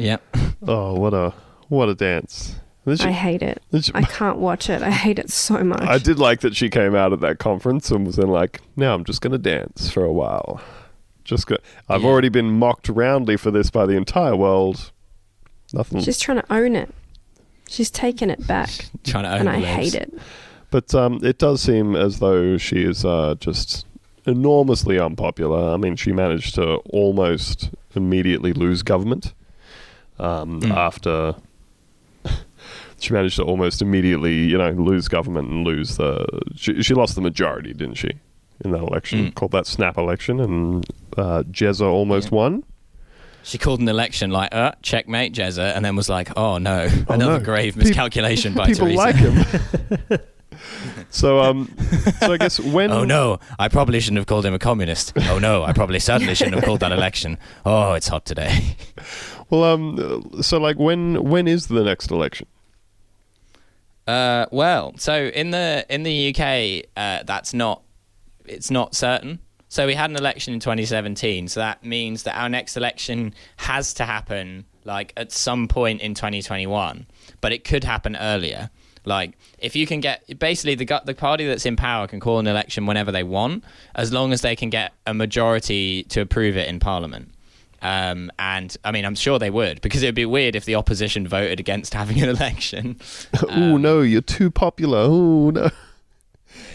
Yep. [LAUGHS] Oh, what a what a dance! She- I hate it. she- I can't watch it. I hate it so much. I did like that she came out at that conference and was then like, "Now I'm just going to dance for a while." Just go- I've Yeah. already been mocked roundly for this by the entire world. Nothing. She's trying to own it. She's taken it back, Trying to own and the I libs. hate it. But um, it does seem as though she is uh, just enormously unpopular. I mean, she managed to almost immediately lose government um, Mm. after. [LAUGHS] She managed to almost immediately, you know, lose government and lose the. She, she lost the majority, didn't she, in that election? Mm. Called that snap election, and uh, Jezza almost Yeah. won. She called an election like, uh, checkmate, Jezza, and then was like, oh no, Oh, [LAUGHS] another no. grave miscalculation by People Theresa. like him. [LAUGHS] so, um, so I guess when Oh no, I probably shouldn't have called him a communist. Oh no, I probably certainly shouldn't have called that election. Oh, it's hot today. Well, um, so like when when is the next election? Uh, well, so in the in the UK, uh, that's not it's not certain. So we had an election in 2017. So that means that our next election has to happen like at some point in 2021, but it could happen earlier. Like if you can get basically the the party that's in power can call an election whenever they want, as long as they can get a majority to approve it in Parliament. Um, and I mean, I'm sure they would because it would be weird if the opposition voted against [LAUGHS] having an election. [LAUGHS] oh no, you're too popular. Oh no.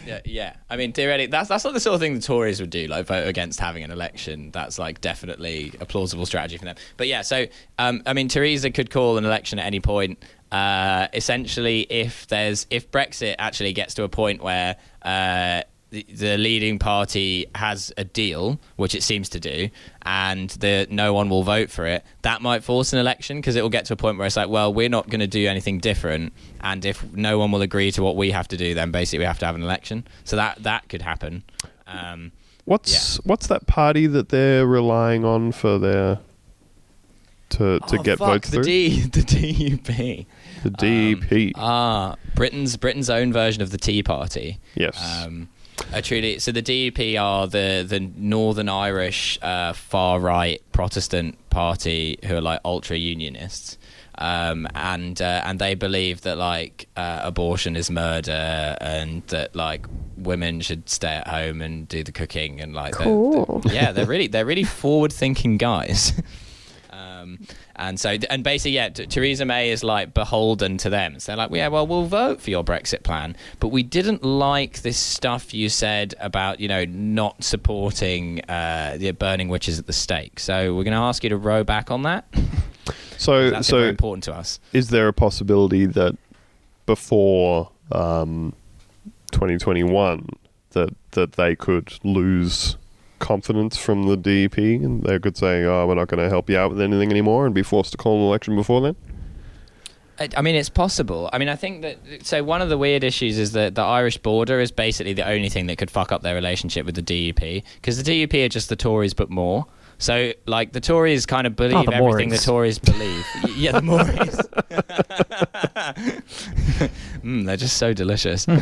Yeah, yeah. I mean, theoretically, that's that's not the sort of thing the Tories would do, like vote against having an election. That's like definitely a plausible strategy for them. But yeah, so um, I mean, Theresa could call an election at any point. Uh, essentially, if there's if Brexit actually gets to a point where uh, the, the leading party has a deal, which it seems to do, and the no one will vote for it, that might force an election because it will get to a point where it's like, well, we're not going to do anything different, and if no one will agree to what we have to do, then basically we have to have an election. So that that could happen. Um, What's what's that party that they're relying on for their to to oh, get fuck, votes the through? [LAUGHS] D, the DUP. the DP. Ah, Britain's Britain's own version of the Tea Party. yes. Um, a truly, so the DUP are the the Northern Irish uh, far right Protestant party who are like ultra unionists, um, and uh, and they believe that like uh, abortion is murder and that like women should stay at home and do the cooking and like they're- they're- yeah they're really they're really forward thinking guys. [LAUGHS] And so, and basically, yeah, T- Theresa May is like beholden to them. So they're like, yeah, well, we'll vote for your Brexit plan, but we didn't like this stuff you said about, you know, not supporting uh, the burning witches at the stake. So we're going to ask you to row back on that. [LAUGHS] so That's very so important to us. is there a possibility that before um, 2021 that that they could lose confidence from the DUP and they could say, "Oh, we're not going to help you out with anything anymore," and be forced to call an election before then? I I mean, it's possible. I mean, I think that. So one of the weird issues is that the Irish border is basically the only thing that could fuck up their relationship with the DUP because the DUP are just the Tories but more. So, like, the Tories kind of believe Oh, the everything Mories. the Tories believe. [LAUGHS] Yeah, the Mories. [LAUGHS] mm, they're just so delicious. [LAUGHS] um,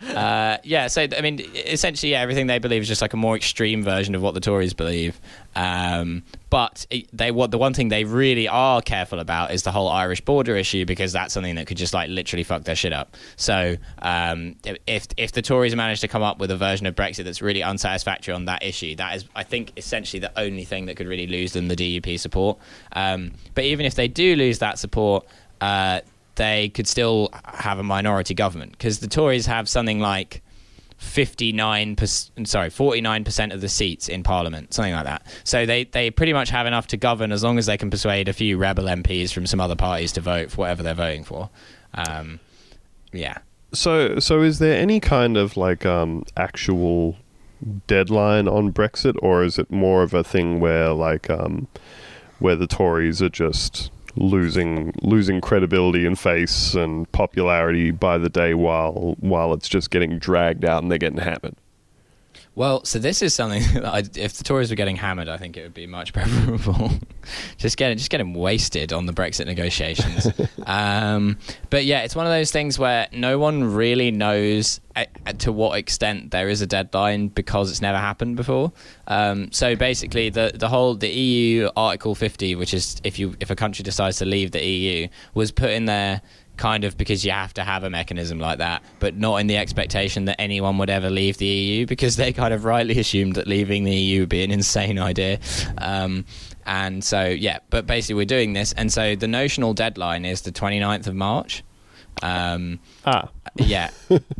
uh, yeah, so I mean, essentially, yeah, everything they believe is just like a more extreme version of what the Tories believe. Um, but it, they what the one thing they really are careful about is the whole Irish border issue because that's something that could just like literally fuck their shit up. So um, if if the Tories manage to come up with a version of Brexit that's really unsatisfactory on that issue, that is, I think, essentially the only thing that could really lose them the DUP support. Um, but even if they do lose that support. Uh, they could still have a minority government because the Tories have something like 59 sorry 49% of the seats in parliament something like that. So they they pretty much have enough to govern as long as they can persuade a few rebel MPs from some other parties to vote for whatever they're voting for. Um, yeah. So, so is there any kind of like um, actual deadline on Brexit, or is it more of a thing where like um, where the Tories are just losing losing credibility and face and popularity by the day, while while it's just getting dragged out and they're getting hammered? Well, so this is something [LAUGHS] that I, if the Tories were getting hammered, I think it would be much [LAUGHS] preferable. just get just get them wasted on the Brexit negotiations. [LAUGHS] um, but yeah, it's one of those things where no one really knows a, a- to what extent there is a deadline because it's never happened before. Um, so basically, the the whole the EU Article 50, which is if you if a country decides to leave the EU, was put in there kind of because you have to have a mechanism like that, but not in the expectation that anyone would ever leave the EU because they kind of rightly assumed that leaving the EU would be an insane idea. Um, and so, yeah, but basically we're doing this. And so the notional deadline is the 29th of March. Um, Ah, yeah,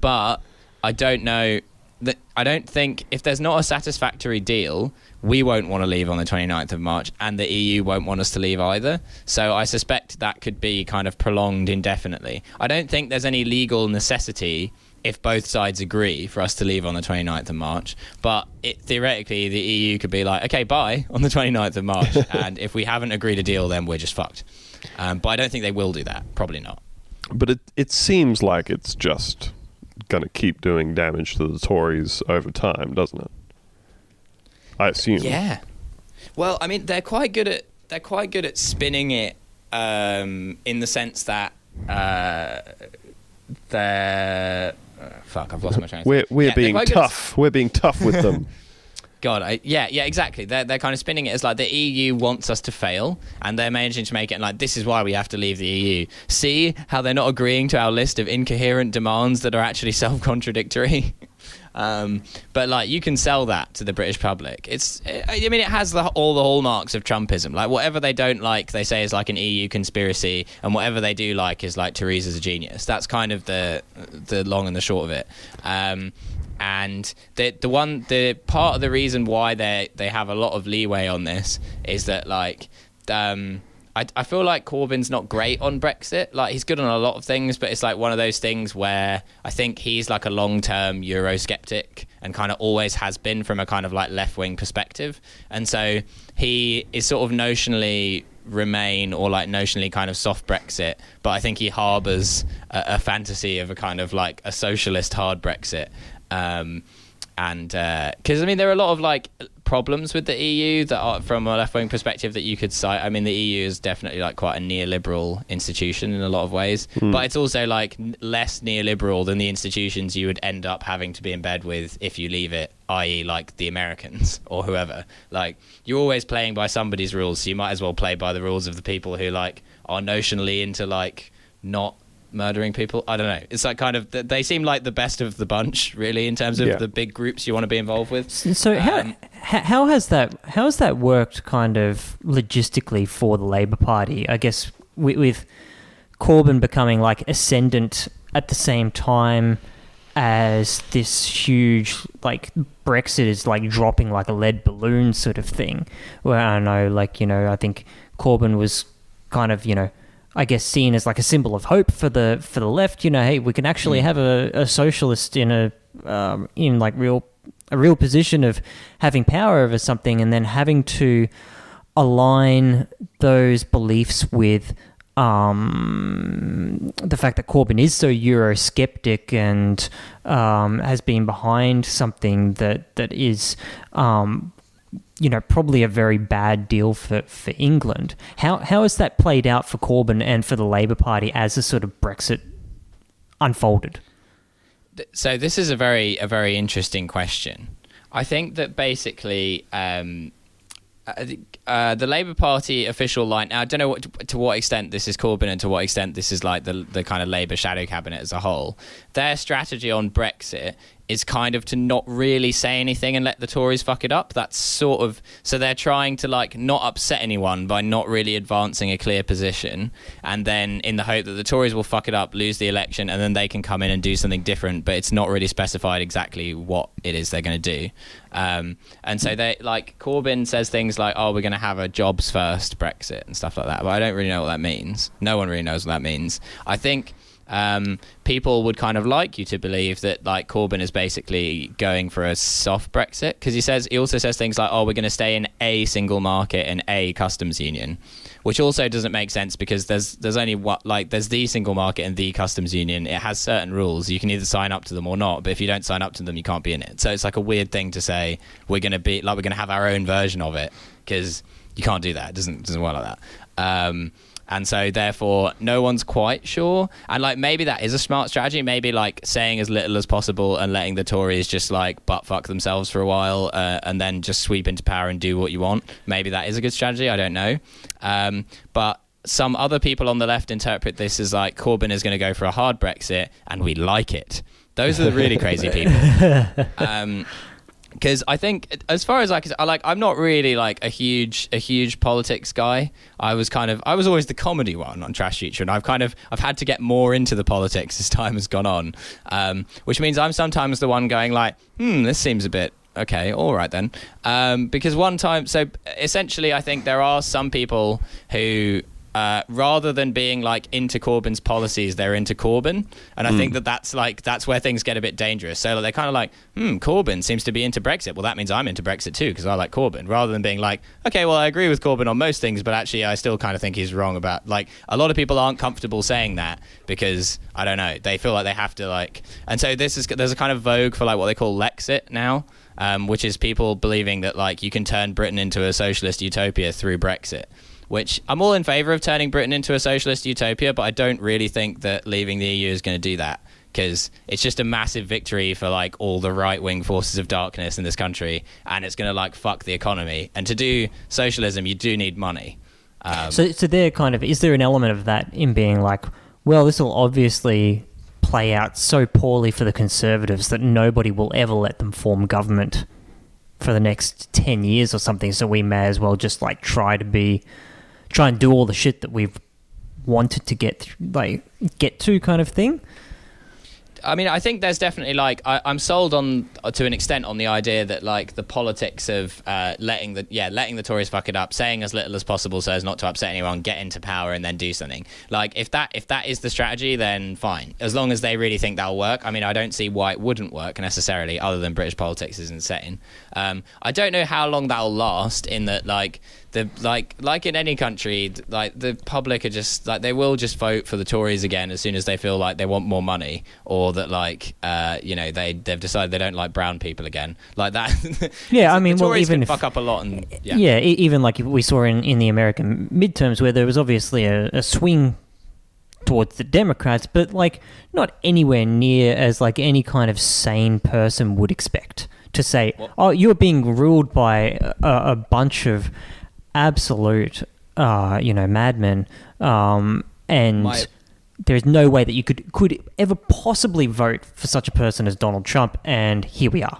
but I don't know that I don't think if there's not a satisfactory deal, we won't want to leave on the 29th of March, and the EU won't want us to leave either. So I suspect that could be kind of prolonged indefinitely. I don't think there's any legal necessity if both sides agree for us to leave on the 29th of March. But it, theoretically, the EU could be like, okay, bye [LAUGHS] on the 29th of March, [LAUGHS] and if we haven't agreed a deal, then we're just fucked. Um, but I don't think they will do that. Probably not. but it it seems like it's just going to keep doing damage to the Tories over time, doesn't it? I assume. Yeah. Well, I mean, they're quite good at they're quite good at spinning it um, in the sense that uh, they're uh, fuck. I've lost my train. of We're thought. we're Yeah, they're being quite good at- tough. We're being tough with them. [LAUGHS] God, I, yeah, yeah, exactly. They're they're kind of spinning it as like the EU wants us to fail, and they're managing to make it like this is why we have to leave the EU. See how they're not agreeing to our list of incoherent demands that are actually [LAUGHS] self-contradictory. Um, but like you can sell that to the British public. It's I mean it has the, all the hallmarks of Trumpism. Like whatever they don't like, they say is like an EU conspiracy, and whatever they do like is like Theresa's a genius. That's kind of the the long and the short of it. Um, and the the one the part of the reason why they they have a lot of leeway on this is that like um I, I feel like Corbyn's not great on Brexit. Like he's good on a lot of things, but it's like one of those things where I think he's like a long term Eurosceptic and kind of always has been from a kind of like left wing perspective. And so he is sort of notionally remain or like notionally kind of soft Brexit, but I think he harbours a, a fantasy of a kind of like a socialist hard Brexit. Um, and because I mean, there are a lot of like problems with the EU that are from a left wing perspective that you could cite. I mean, the EU is definitely like quite a neoliberal institution in a lot of ways, hmm. but it's also like less neoliberal than the institutions you would end up having to be in bed with if you leave it, i.e., like the Americans [LAUGHS] or whoever. Like you're always playing by somebody's rules, so you might as well play by the rules of the people who like are notionally into like not murdering people. I don't know. It's like kind of they seem like the best of the bunch, really, in terms of Yeah. the big groups you want to be involved with. So how, Um, how how has that how has that worked kind of logistically for the Labor Party? I guess with, with Corbyn becoming like ascendant at the same time as this huge like Brexit is like dropping like a lead balloon sort of thing. Where I don't know, like you know, I think Corbyn was kind of you know. I guess seen as like a symbol of hope for the for the left. You know, hey, we can actually have a, a socialist in a um, in like real a real position of having power over something, and then having to align those beliefs with um, the fact that Corbyn is so Eurosceptic and um, has been behind something that that is um, you know, probably a very bad deal for, for England. How how has that played out for Corbyn and for the Labour Party as the sort of Brexit unfolded? So this is a very a very interesting question. I think that basically. Um, uh, the- uh, Labour Party official line. Now, I don't know what, to what extent this is Corbyn and to what extent this is like the the kind of Labour shadow cabinet as a whole. Their strategy on Brexit is kind of to not really say anything and let the Tories fuck it up. That's sort of so they're trying to like not upset anyone by not really advancing a clear position, and then in the hope that the Tories will fuck it up, lose the election, and then they can come in and do something different. But it's not really specified exactly what it is they're going to do. Um, and so they like Corbyn says things like, "Oh, we're going to have a jobs first Brexit and stuff like that." But I don't really know what that means. No one really knows what that means. I think um, people would kind of like you to believe that like Corbyn is basically going for a soft Brexit because he says he also says things like, "Oh, we're going to stay in a single market and a customs union," which also doesn't make sense because there's there's only what like there's the single market and the customs union. It has certain rules. You can either sign up to them or not, but if you don't sign up to them, you can't be in it. So it's like a weird thing to say we're going to be like we're going to have our own version of it because you can't do that. It doesn't doesn't work like that. Um, and so therefore no one's quite sure. And like maybe that is a smart strategy. Maybe like saying as little as possible and letting the tories just like butt fuck themselves for a while uh, and then just sweep into power and do what you want. Maybe that is a good strategy. I don't know. Um, but some other people on the left interpret this as like corbyn is going to go for a hard brexit and we like it. Those are the really crazy people. [LAUGHS] Um, because I think as far as I can, I like I'm not really like a huge a huge politics guy. I was kind of I was always the comedy one on Trash Future, and I've kind of I've had to get more into the politics as time has gone on, um, which means I'm sometimes the one going like, hmm, this seems a bit okay, all right then. Um, because one time, so essentially, I think there are some people who. Uh, rather than being like into Corbyn's policies, they're into Corbyn, and I think that that's like that's where things get a bit dangerous. So they're kind of like, hmm, Corbyn seems to be into Brexit. Well, that means I'm into Brexit too because I like Corbyn. Rather than being like, okay, well, I agree with Corbyn on most things, but actually, I still kind of think he's wrong about like a lot of people aren't comfortable saying that because I don't know, they feel like they have to like, and so this is there's a kind of vogue for like what they call Lexit now. Um, which is people believing that like you can turn Britain into a socialist utopia through Brexit which I'm all in favour of turning Britain into a socialist utopia, but I don't really think that leaving the EU is going to do that because it's just a massive victory for like all the right wing forces of darkness in this country, and it's going to like fuck the economy. And to do socialism, you do need money. Um, So, so there kind of is there an element of that in being like, well, this will obviously play out so poorly for the Conservatives that nobody will ever let them form government for the next ten years or something. So we may as well just like try to be, try and do all the shit that we've wanted to get like get to kind of thing. I mean, I think there's definitely like I, I'm sold on to an extent on the idea that like the politics of uh, letting the yeah letting the Tories fuck it up, saying as little as possible so as not to upset anyone, get into power and then do something. Like if that if that is the strategy, then fine. As long as they really think that'll work. I mean, I don't see why it wouldn't work necessarily, other than British politics is insane. Um, I don't know how long that'll last. In that like the like like in any country, like the public are just like they will just vote for the Tories again as soon as they feel like they want more money or that like uh, you know they they've decided they don't like brown people again like that. [LAUGHS] Yeah, I mean, well, Tories even can if- fuck up a lot and yeah. Yeah, even like we saw in, in the American midterms where there was obviously a, a swing towards the Democrats, but like not anywhere near as like any kind of sane person would expect to say, "Oh, you're being ruled by a, a bunch of absolute, uh, you know, madmen," um, and My- there's no way that you could could ever possibly vote for such a person as Donald Trump, and here we are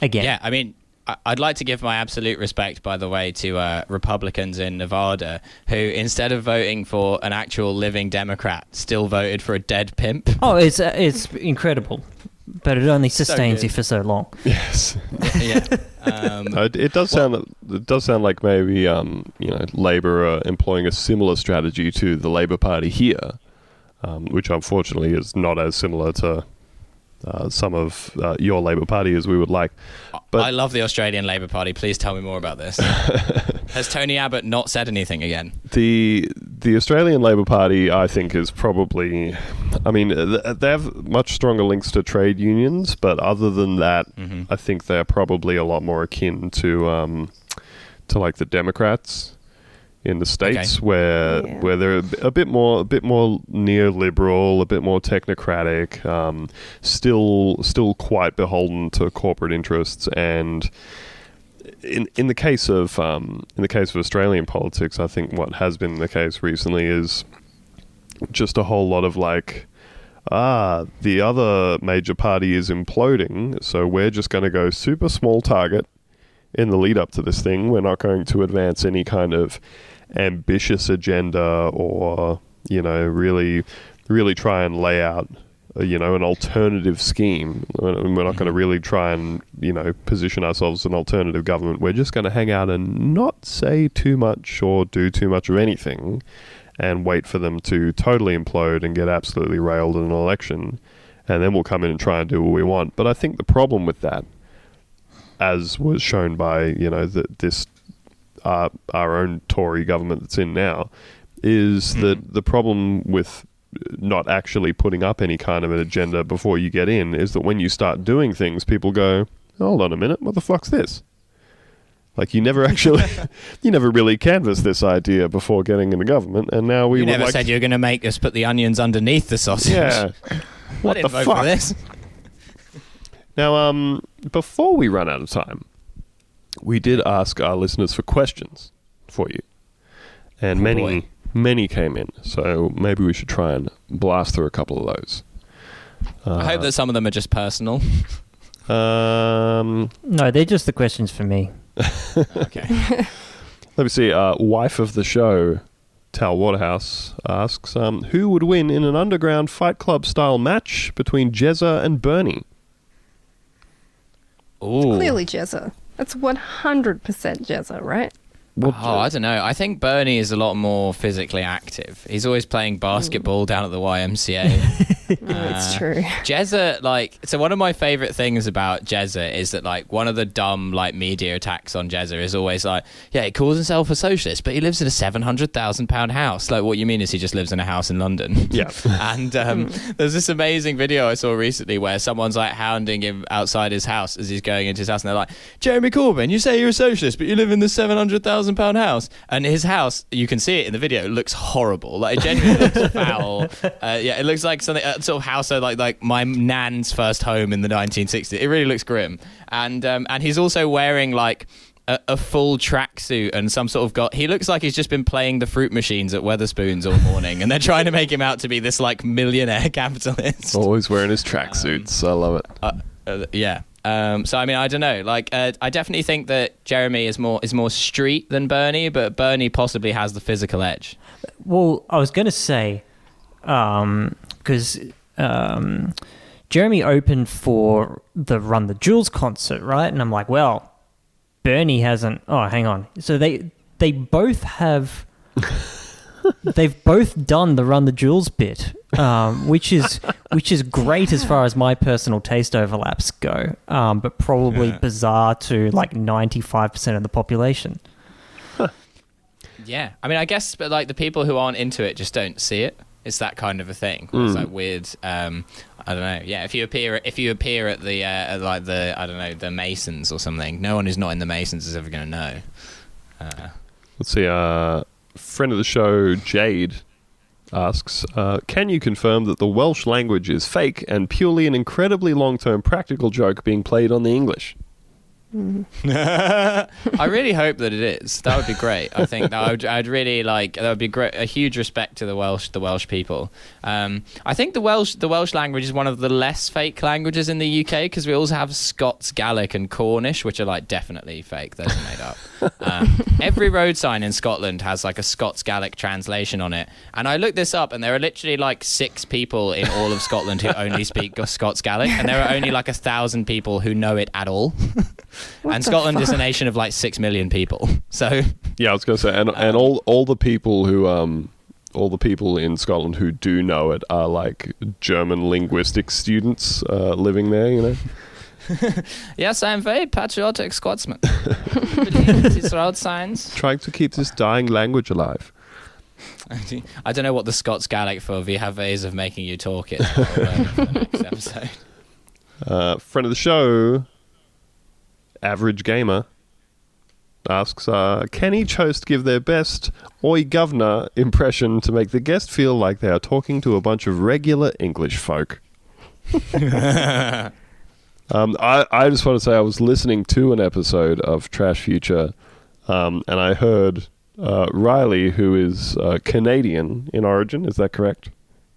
again. Yeah, I mean, I- I'd like to give my absolute respect, by the way, to uh, Republicans in Nevada who, instead of voting for an actual living Democrat, still voted for a dead pimp. [LAUGHS] Oh, it's uh, it's incredible, but it only sustains good. you for so long. Yes. [LAUGHS] yeah. Um, [LAUGHS] Uh, it, it does sound it does sound like maybe um, you know Labor are employing a similar strategy to the Labor Party here, um, which unfortunately is not as similar to uh, some of uh, your Labor Party as we would like. But I love the Australian Labor Party. Please tell me more about this. [LAUGHS] Has Tony Abbott not said anything again? the the Australian Labor Party, I think, is probably I mean, they have much stronger links to trade unions, but other than that, Mhm. I think they're probably a lot more akin to um, to like the Democrats in the states, where Yeah. where they're a b- a bit more a bit more neoliberal, a bit more technocratic, um, still still quite beholden to corporate interests and. In in the case of um, in the case of Australian politics, I think what has been the case recently is just a whole lot of like, ah, the other major party is imploding, so we're just going to go super small target in the lead up to this thing. We're not going to advance any kind of ambitious agenda or, you know, really, really try and lay out. Uh, You know, an alternative scheme. We're we're not going to really try and, you know, position ourselves as an alternative government. We're just going to hang out and not say too much or do too much of anything and wait for them to totally implode and get absolutely railed in an election, and then we'll come in and try and do what we want. But I think the problem with that, as was shown by you know the, this uh, our own Tory government that's in now, is that the problem with not actually putting up any kind of an agenda before you get in is that when you start doing things, people go, "Hold on a minute, what the fuck's this?" Like you never actually, [LAUGHS] [LAUGHS] you never really canvassed this idea before getting into government, and now we you never like said you were going to make us put the onions underneath the sausage. yeah. [LAUGHS] What the fuck? this. Now, um, before we run out of time, we did ask our listeners for questions for you, and Oh, many, boy. Many came in. So maybe we should try and blast through a couple of those. I hope that some of them are just personal. Um, No, they're just the questions for me. [LAUGHS] Okay. [LAUGHS] let me see. Uh, wife of the show, Tal Waterhouse asks, um, "Who would win in an underground Fight Club style match between Jezza and Bernie?" Ooh. Clearly Jezza. That's 100% Jezza, right? Well, Oh, I don't know. I think Bernie is a lot more physically active. He's always playing basketball down at the YMCA. [LAUGHS] it's Uh, true. Jezza, like, so one of my favorite things about Jezza is that, like, one of the dumb, like, media attacks on Jezza is always like, yeah, he calls himself a socialist, but he lives in a £700,000 house. Like, what you mean is he just lives in a house in London. [LAUGHS] Yeah. [LAUGHS] and um, there's this amazing video I saw recently where someone's, like, hounding him outside his house as he's going into his house, and they're like, Jeremy Corbyn, you say you're a socialist, but you live in this £700,000 house. And his house, you can see it in the video, looks horrible. Like, it genuinely looks [LAUGHS] foul. Uh, yeah, it looks like something, uh, sort of house, so like, like my nan's first home in the 1960s. It really looks grim. And, um, and he's also wearing, like, a, a full tracksuit and some sort of got. He looks like he's just been playing the fruit machines at Wetherspoons all morning, and they're trying to make him out to be this like millionaire [LAUGHS] capitalist. always wearing his tracksuits. I love it. Uh, uh, yeah. Um, so I mean, I don't know. Like, uh, I definitely think that Jeremy is more is more street than Bernie, but Bernie possibly has the physical edge. Well, I was going to say, because um, Jeremy opened for the Run the Jewels concert, right? And I'm like, well, Bernie hasn't. Oh, hang on. So they they both have. They've both done the Run the Jewels bit, um, which is which is great as far as my personal taste overlaps go, um, but probably Yeah. bizarre to like 95% of the population. [LAUGHS] Yeah, I mean, I guess, but like the people who aren't into it just don't see it. It's that kind of a thing. It's like weird. Um, I don't know. Yeah, if you appear, if you appear at the uh, at like the I don't know the Masons or something, no one who's not in the Masons is ever going to know. Uh, Let's see. Uh, friend of the show, Jade, asks uh, Can you confirm that the Welsh language is fake and purely an incredibly long term practical joke being played on the English? [LAUGHS] I really hope that it is. That would be great. I think that would, I'd really like. That would be great. A huge respect to the Welsh, the Welsh people. Um, I think the Welsh, the Welsh language is one of the less fake languages in the UK because we also have Scots Gaelic and Cornish, which are like definitely fake. Those are made up. Um, every road sign in Scotland has like a Scots Gaelic translation on it, and I looked this up, and there are literally like six people in all of Scotland who only [LAUGHS] speak Scots Gaelic, and there are only like a thousand people who know it at all. [LAUGHS] And the Scotland is a nation of like six million people. [LAUGHS] So Yeah, I was going to say, and, and all all the people who um all the people in Scotland who do know it are like German linguistic students uh, living there. You know, [LAUGHS] yes, I'm very patriotic Scotsman. [LAUGHS] Believe these road signs. trying to keep this dying language alive. [LAUGHS] I don't know what the Scots Gaelic for we have ways of making you talk I'll for next episode. Uh, friend of the show, Average Gamer, asks uh, Can each host give their best Oi Governor impression to make the guest feel like they are talking to a bunch of regular English folk? Um, I, I just want to say I was listening to an episode of Trash Future um, and I heard uh, Riley, who is uh, Canadian in origin, is that correct?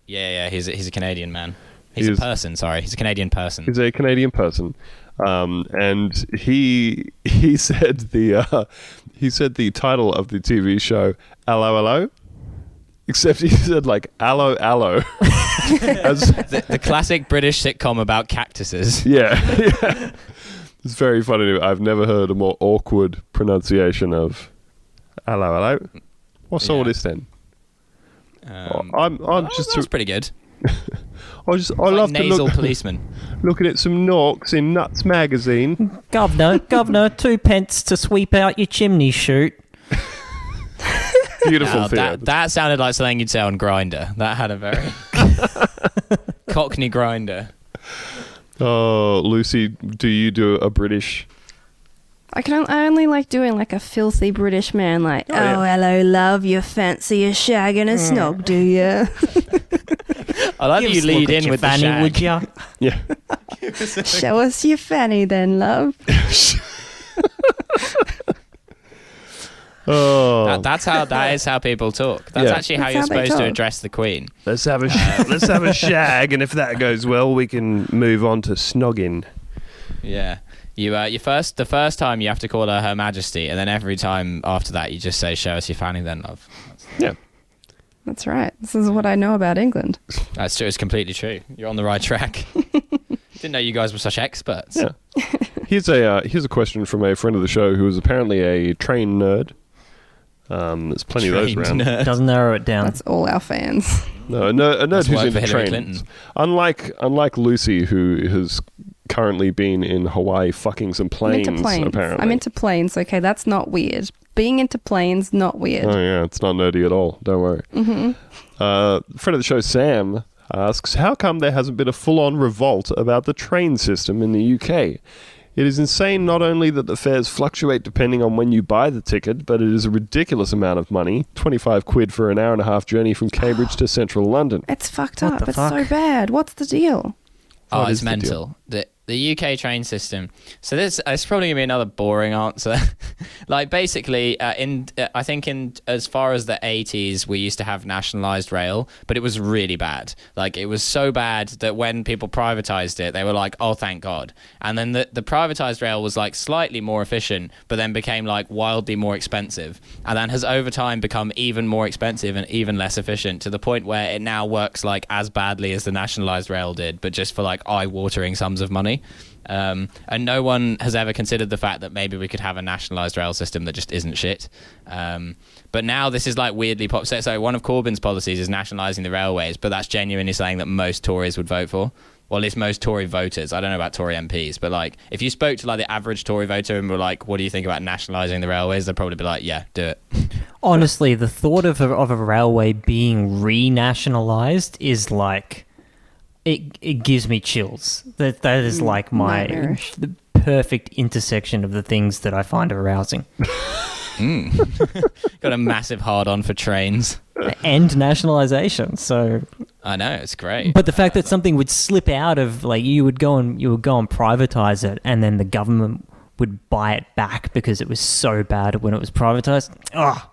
Yeah, yeah, he's a, he's a Canadian man. He's a person. Sorry, he's a Canadian person. He's a Canadian person, um, and he he [LAUGHS] said the uh, he said the title of the TV show "Allo Allo," except he [LAUGHS] said like "Allo Allo." [LAUGHS] As, the, the classic British sitcom about cactuses. [LAUGHS] yeah, yeah, it's very funny. I've never heard a more awkward pronunciation of "Allo Allo." What's all this then? Um, I'm I'm oh, just that's pretty good. I just I Like love to nasal look policeman. looking at some Norks in Nuts magazine. Governor, governor, two pence to sweep out your chimney chute. Beautiful Now, theatre. that, that sounded like something you'd say on Grindr. That had a very [LAUGHS] Cockney Grindr. Oh, Lucy, do you do a British? I can. I only like doing like a filthy British man, like, oh, yeah. Oh, hello, love, you fancy a shag and a mm. snog, do you? [LAUGHS] I like that you lead in with the fanny, shag. would ya? [LAUGHS] Yeah. Show us your fanny, then, love. Oh, That, that's how that [LAUGHS] is how people talk. That's Yeah. actually how That's you're how supposed to address the Queen. let's have a sh- [LAUGHS] let's have a shag, and if that goes well, we can move on to snogging. Yeah. You uh, you first the first time you have to call her Her Majesty, and then every time after that you just say, "Show us your fanny, then love." Yeah, That's right. This is what I know about England. That's true. It's completely true. You're on the right track. [LAUGHS] Didn't know you guys were such experts. yeah. here's a uh, here's a question from a friend of the show who is apparently a train nerd. Um, there's plenty of those Trained around. nerd. Doesn't narrow it down. That's all our fans. No, a nerd, a nerd who's worked into for Hillary trains. Clinton. Unlike unlike Lucy, who has currently been in Hawaii fucking some I'm planes. into planes. Apparently, I'm into planes. Okay, that's not weird. Being into planes, not weird. Oh yeah, it's not nerdy at all. Don't worry. hmm Uh, friend of the show, Sam, asks, How come there hasn't been a full on revolt about the train system in the UK? It is insane not only that the fares fluctuate depending on when you buy the ticket, but it is a ridiculous amount of money 25 quid for an hour and a half journey from Cambridge to central London. It's fucked What up. the It's so bad. What's the deal? Oh, What it's is the mental. The, the UK train system. So this it's probably gonna be another boring answer. [LAUGHS] like basically, uh, in uh, I think in as far as the 80s, we used to have nationalized rail, but it was really bad. Like it was so bad that when people privatized it, they were like, "Oh, thank God." And then the the privatized rail was like slightly more efficient, but then became like wildly more expensive, and then has over time become even more expensive and even less efficient to the point where it now works like as badly as the nationalized rail did, but just for like eye-watering sums of money. Um, and no one has ever considered the fact that maybe we could have a nationalized rail system that just isn't shit. Um, but now this is like weirdly pop. So, so one of Corbyn's policies is nationalising the railways, but that's genuinely something that most Tories would vote for. Well, at least most Tory voters. I don't know about Tory MPs, but like if you spoke to like the average Tory voter and were like, "What do you think about nationalising the railways?" They'd probably be like, "Yeah, do it." Honestly, the thought of a, of a railway being renationalized is like it. It gives me chills. That that is mm, like my nightmarish. the perfect intersection of the things that I find arousing. [LAUGHS] Hmm. Got a massive hard on for trains. and nationalization. So, I know it's great. but the fact that something would slip out of like you would go and you would go and privatize it, and then the government would buy it back because it was so bad when it was privatized. Oh,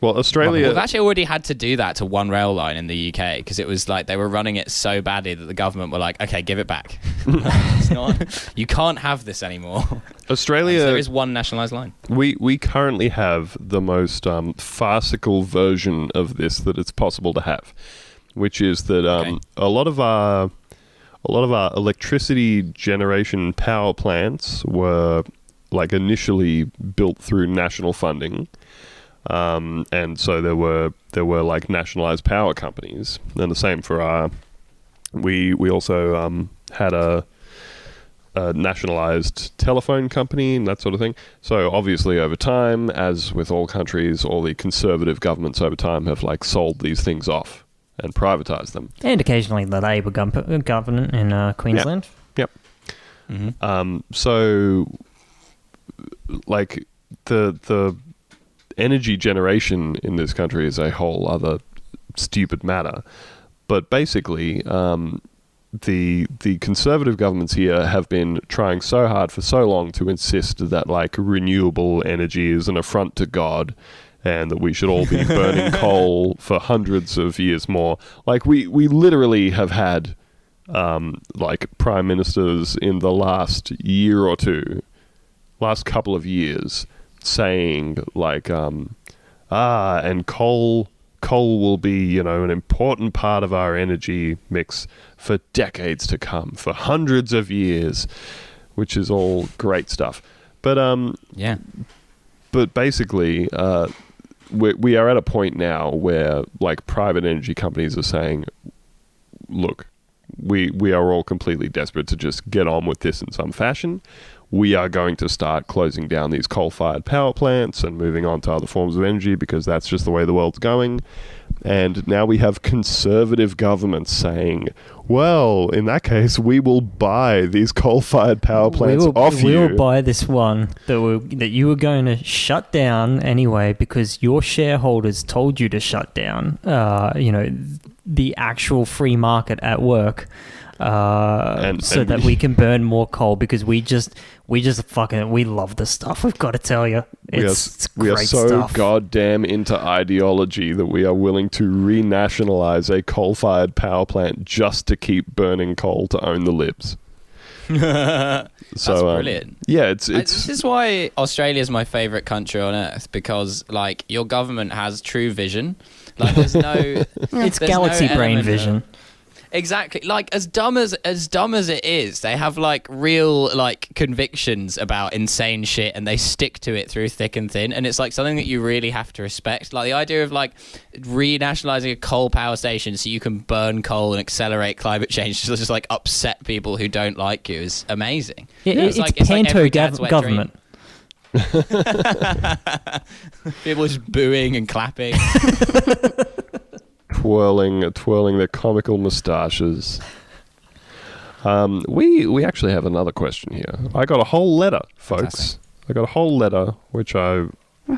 Well, Australia. They've actually already had to do that to one rail line in the UK because it was like they were running it so badly that the government were like, "Okay, give it back. [LAUGHS] it's not, you can't have this anymore." [LAUGHS] Australia. So there is one nationalised line. We we currently have the most um, farcical version of this that it's possible to have, which is that um, Okay. a lot of our a lot of our electricity generation power plants were like initially built through national funding, um, and so there were there were like nationalized power companies, and the same for our. We we also um, had a a nationalized telephone company and that sort of thing. So obviously, over time, as with all countries, all the conservative governments over time have like sold these things off and privatized them. And occasionally the Labour gov- government in uh, Queensland. Yep. Mhm. Um, so, like the the energy generation in this country is a whole other stupid matter. But basically, um, the the conservative governments here have been trying so hard for so long to insist that like renewable energy is an affront to God. And that we should all be [LAUGHS] burning coal for hundreds of years more. Like we, we literally have had um, like prime ministers in the last year or two, last couple of years, saying like, um, ah, and coal, coal will be you know an important part of our energy mix for decades to come, for hundreds of years, which is all great stuff. But um, Yeah. but basically, uh, we, we are at a point now where like private energy companies are saying, look, we we are all completely desperate to just get on with this in some fashion. We are going to start closing down these coal-fired power plants and moving on to other forms of energy because that's just the way the world's going. And now we have conservative governments saying, "Well, in that case, we will buy these coal-fired power plants we will, off we you." will buy this one that we that you were going to shut down anyway because your shareholders told you to shut down. Uh, you know, the actual free market at work. Uh, And- so and that we- we [LAUGHS] can burn more coal because we just we just fucking we love this stuff. We've got to tell you, we are, it's, it's we are great so stuff. goddamn into ideology that we are willing to renationalize a coal-fired power plant just to keep burning coal to own the libs. [LAUGHS] That's So um, brilliant. yeah, it's I- it's this is why Australia is my favorite country on earth because, like, your government has true vision. Like, there's no, [LAUGHS] it's there's no galaxy brain element of- vision. Exactly. Like as dumb as as dumb as it is, they have like real like convictions about insane shit and they stick to it through thick and thin and it's like something that you really have to respect. Like the idea of like renationalizing a coal power station so you can burn coal and accelerate climate change [LAUGHS] to just like upset people who don't like you is amazing. Yeah, It's it's, like- it's like panto every gov- dad's wet dream. government. [LAUGHS] [LAUGHS] People just booing and clapping. Twirling twirling their comical moustaches. Um, we we actually have another question here. I got a whole letter, folks. I got a whole letter which I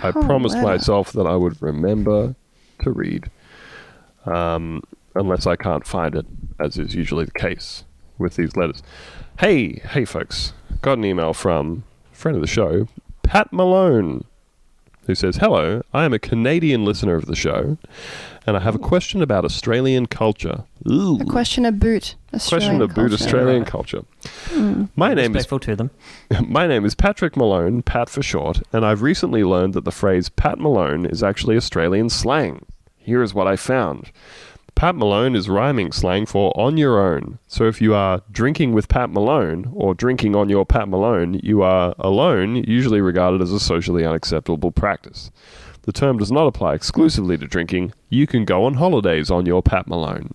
I promised letter. myself that I would remember to read, um, unless I can't find it, as is usually the case with these letters. Hey, hey, folks! Got an email from a friend of the show, Pat Malone, who says, "Hello, I am a Canadian listener of the show, and I have a question about Australian culture. Ooh, A question about Australian question about culture. Australian culture. Hmm. My name is Respectful to them. [LAUGHS] my name is Patrick Malone, Pat for short, and I've recently learned that the phrase Pat Malone is actually Australian slang. Here is what I found. Pat Malone is rhyming slang for on your own. So if you are drinking with Pat Malone or drinking on your Pat Malone, you are alone, usually regarded as a socially unacceptable practice. The term does not apply exclusively to drinking. You can go on holidays on your Pat Malone.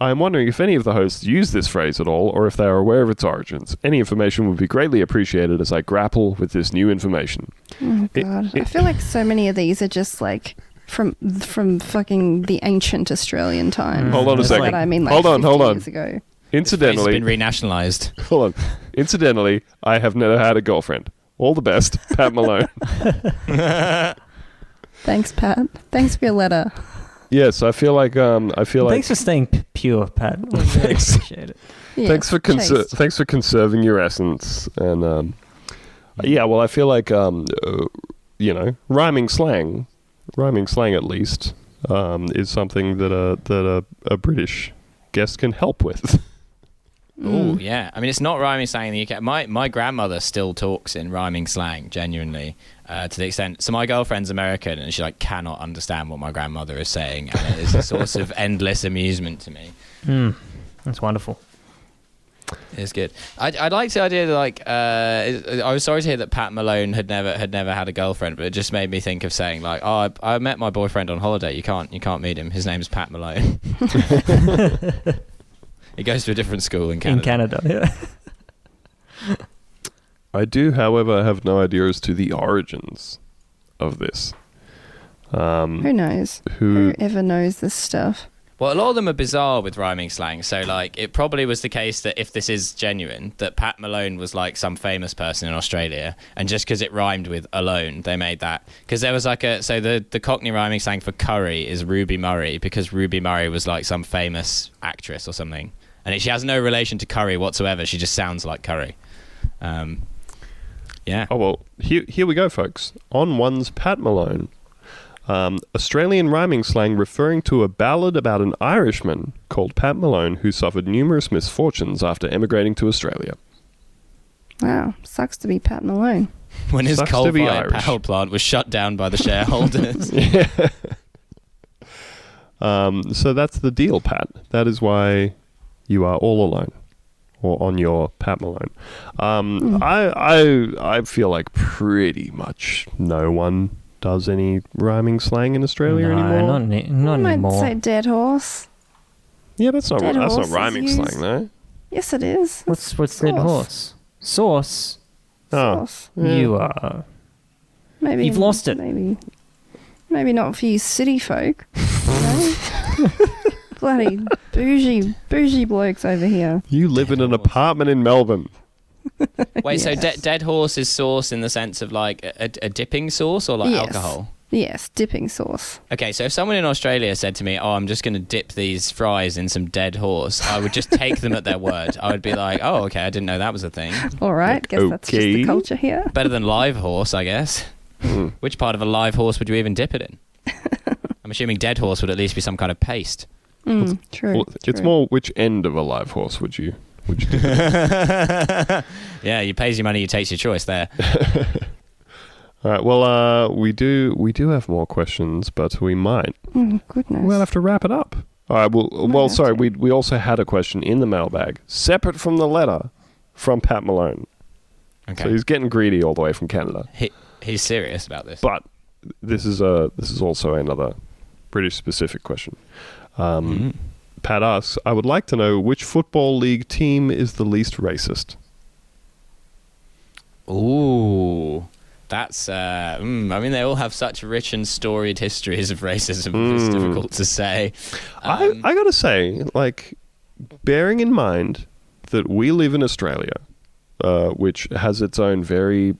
I am wondering if any of the hosts use this phrase at all or if they are aware of its origins. Any information would be greatly appreciated as I grapple with this new information. Oh It- god, I feel like so many of these are just like from from fucking the ancient Australian times. Hold on a second. like- I mean, like Hold on, 50 hold on. Years ago. It's Incidentally, been renationalized. [LAUGHS] hold on. Incidentally, I have never had a girlfriend. All the best, Pat Malone. [LAUGHS] Thanks, Pat. Thanks for your letter. yes, I feel like um, I feel like Thanks for staying p- pure, Pat. We really [LAUGHS] Thanks. appreciate it. Yeah, thanks for conser- chaste. thanks for conserving your essence and um, yeah well i feel like um, uh, you know rhyming slang rhyming slang at least um, is something that a that a, a british guest can help with [LAUGHS] Oh yeah, I mean it's not rhyming slang in the UK. My my grandmother still talks in rhyming slang, genuinely, uh, to the extent. So my girlfriend's American, and she like cannot understand what my grandmother is saying, and it is a source of [LAUGHS] endless amusement to me. Mm, that's wonderful. It's good. I I like the idea that like uh, I was sorry to hear that Pat Malone had never had never had a girlfriend, but it just made me think of saying like, oh, I, I met my boyfriend on holiday. You can't you can't meet him. His name's Pat Malone. [LAUGHS] [LAUGHS] he goes to a different school in Canada. In Canada, yeah. I do, however, have no idea as to the origins of this. Um, Who knows? who? ever knows this stuff? Well, a lot of them are bizarre with rhyming slang. So, like, it probably was the case that if this is genuine, that Pat Malone was like some famous person in Australia, and just because it rhymed with alone, they made that. Because there was like a so the the Cockney rhyming slang for curry is Ruby Murray because Ruby Murray was like some famous actress or something, and she has no relation to curry whatsoever. She just sounds like curry. Um, yeah. Oh well, here here we go, folks. On one's Pat Malone, um, Australian rhyming slang referring to a ballad about an Irishman called Pat Malone who suffered numerous misfortunes after emigrating to Australia. Wow, sucks to be Pat Malone. [LAUGHS] When his Sucks to be coal-fired power plant was shut down by the shareholders. [LAUGHS] [LAUGHS] Um, so that's the deal, Pat. That is why you are all alone, or on your Pat Malone. Um, I I I feel like pretty much no one does any rhyming slang in Australia no, anymore. not, any- not I might anymore. say dead horse. yeah, that's not Dead that's not rhyming used. slang, though. Yes, it is. what's what's dead horse? Sauce. Oh, Sauce. yeah. You are. Maybe You've lost it. Maybe, maybe not for you city folk. [LAUGHS] no? Bloody bougie, bougie blokes over here. You live in an apartment in Melbourne. Wait, so de- dead horse is sauce in the sense of like a, a dipping sauce or like Yes. alcohol? Yes, dipping sauce. Okay, so if someone in Australia said to me, "Oh, I'm just going to dip these fries in some dead horse," I would just take them at their word. I would be like, "Oh, okay, I didn't know that was a thing." All right, guess that's just okay. the culture here. Better than live horse, I guess. Hmm. Which part of a live horse would you even dip it in? [LAUGHS] I'm assuming dead horse would at least be some kind of paste. Mm, true. Well, it's true. more which end of a live horse would you would you do? [LAUGHS] yeah, you pays your money, you takes your choice there. [LAUGHS] All right. Well, uh, we do we do have more questions, but we might Oh, goodness. we'll have to wrap it up. All right. Well, Might well, sorry. to. We we also had a question in the mailbag, separate from the letter from Pat Malone. Okay, So he's getting greedy all the way from Canada. he, he's serious about this. But this is a this is also another British specific question. Um, Mm. Pat asks, I would like to know which football league team is the least racist. Ooh, that's. Uh, mm, I mean, they all have such rich and storied histories of racism. It's Mm. difficult to say. Um, I, I gotta say, like, bearing in mind that we live in Australia, uh, which has its own very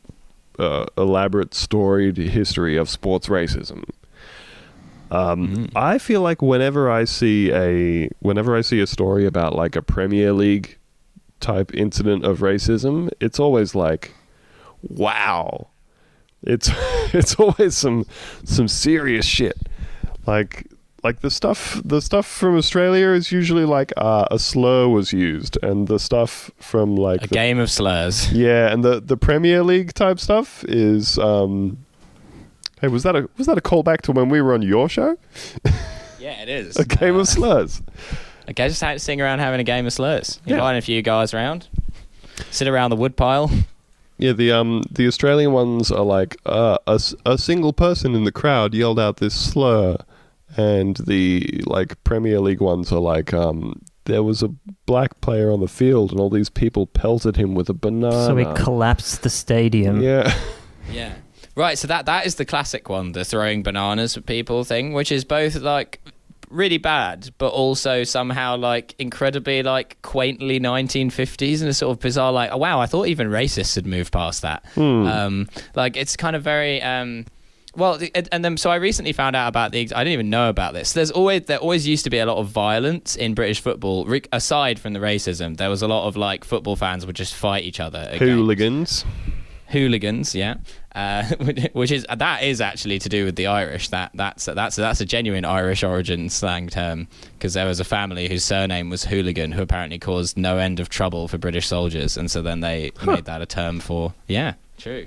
uh, elaborate, storied history of sports racism. Um, Mm. I feel like whenever I see a whenever I see a story about like a Premier League type incident of racism, it's always like, wow, it's [LAUGHS] it's always some some serious shit. Like like the stuff the stuff from Australia is usually like uh, a slur was used, and the stuff from like a the, game of slurs. yeah, and the the Premier League type stuff is. Um, hey, was that a was that a callback to when we were on your show? [LAUGHS] Yeah, it is. A game Uh, of slurs. Okay, just ha- sitting around having a game of slurs. Yeah. Inviting a few guys around. Sit around the woodpile. Yeah, the um the Australian ones are like uh, a s- a single person in the crowd yelled out this slur, and the like Premier League ones are like um there was a black player on the field and all these people pelted him with a banana. so we collapsed the stadium. yeah, Yeah. Right, so that that is the classic one, the throwing bananas at people thing, which is both like really bad, but also somehow like incredibly like quaintly 1950s and a sort of bizarre like, oh wow, I thought even racists had moved past that. Hmm. Um, like it's kind of very um, well, and- and then so I recently found out about the. I didn't even know about this. There's always there always used to be a lot of violence in British football. Re- aside from the racism, there was a lot of like football fans would just fight each other. at games hooligans. hooligans yeah uh, [LAUGHS] which is that is actually to do with the irish. That that's that's that's a genuine irish origin slang term because there was a family whose surname was hooligan who apparently caused no end of trouble for british soldiers and so then they made that a term for yeah true.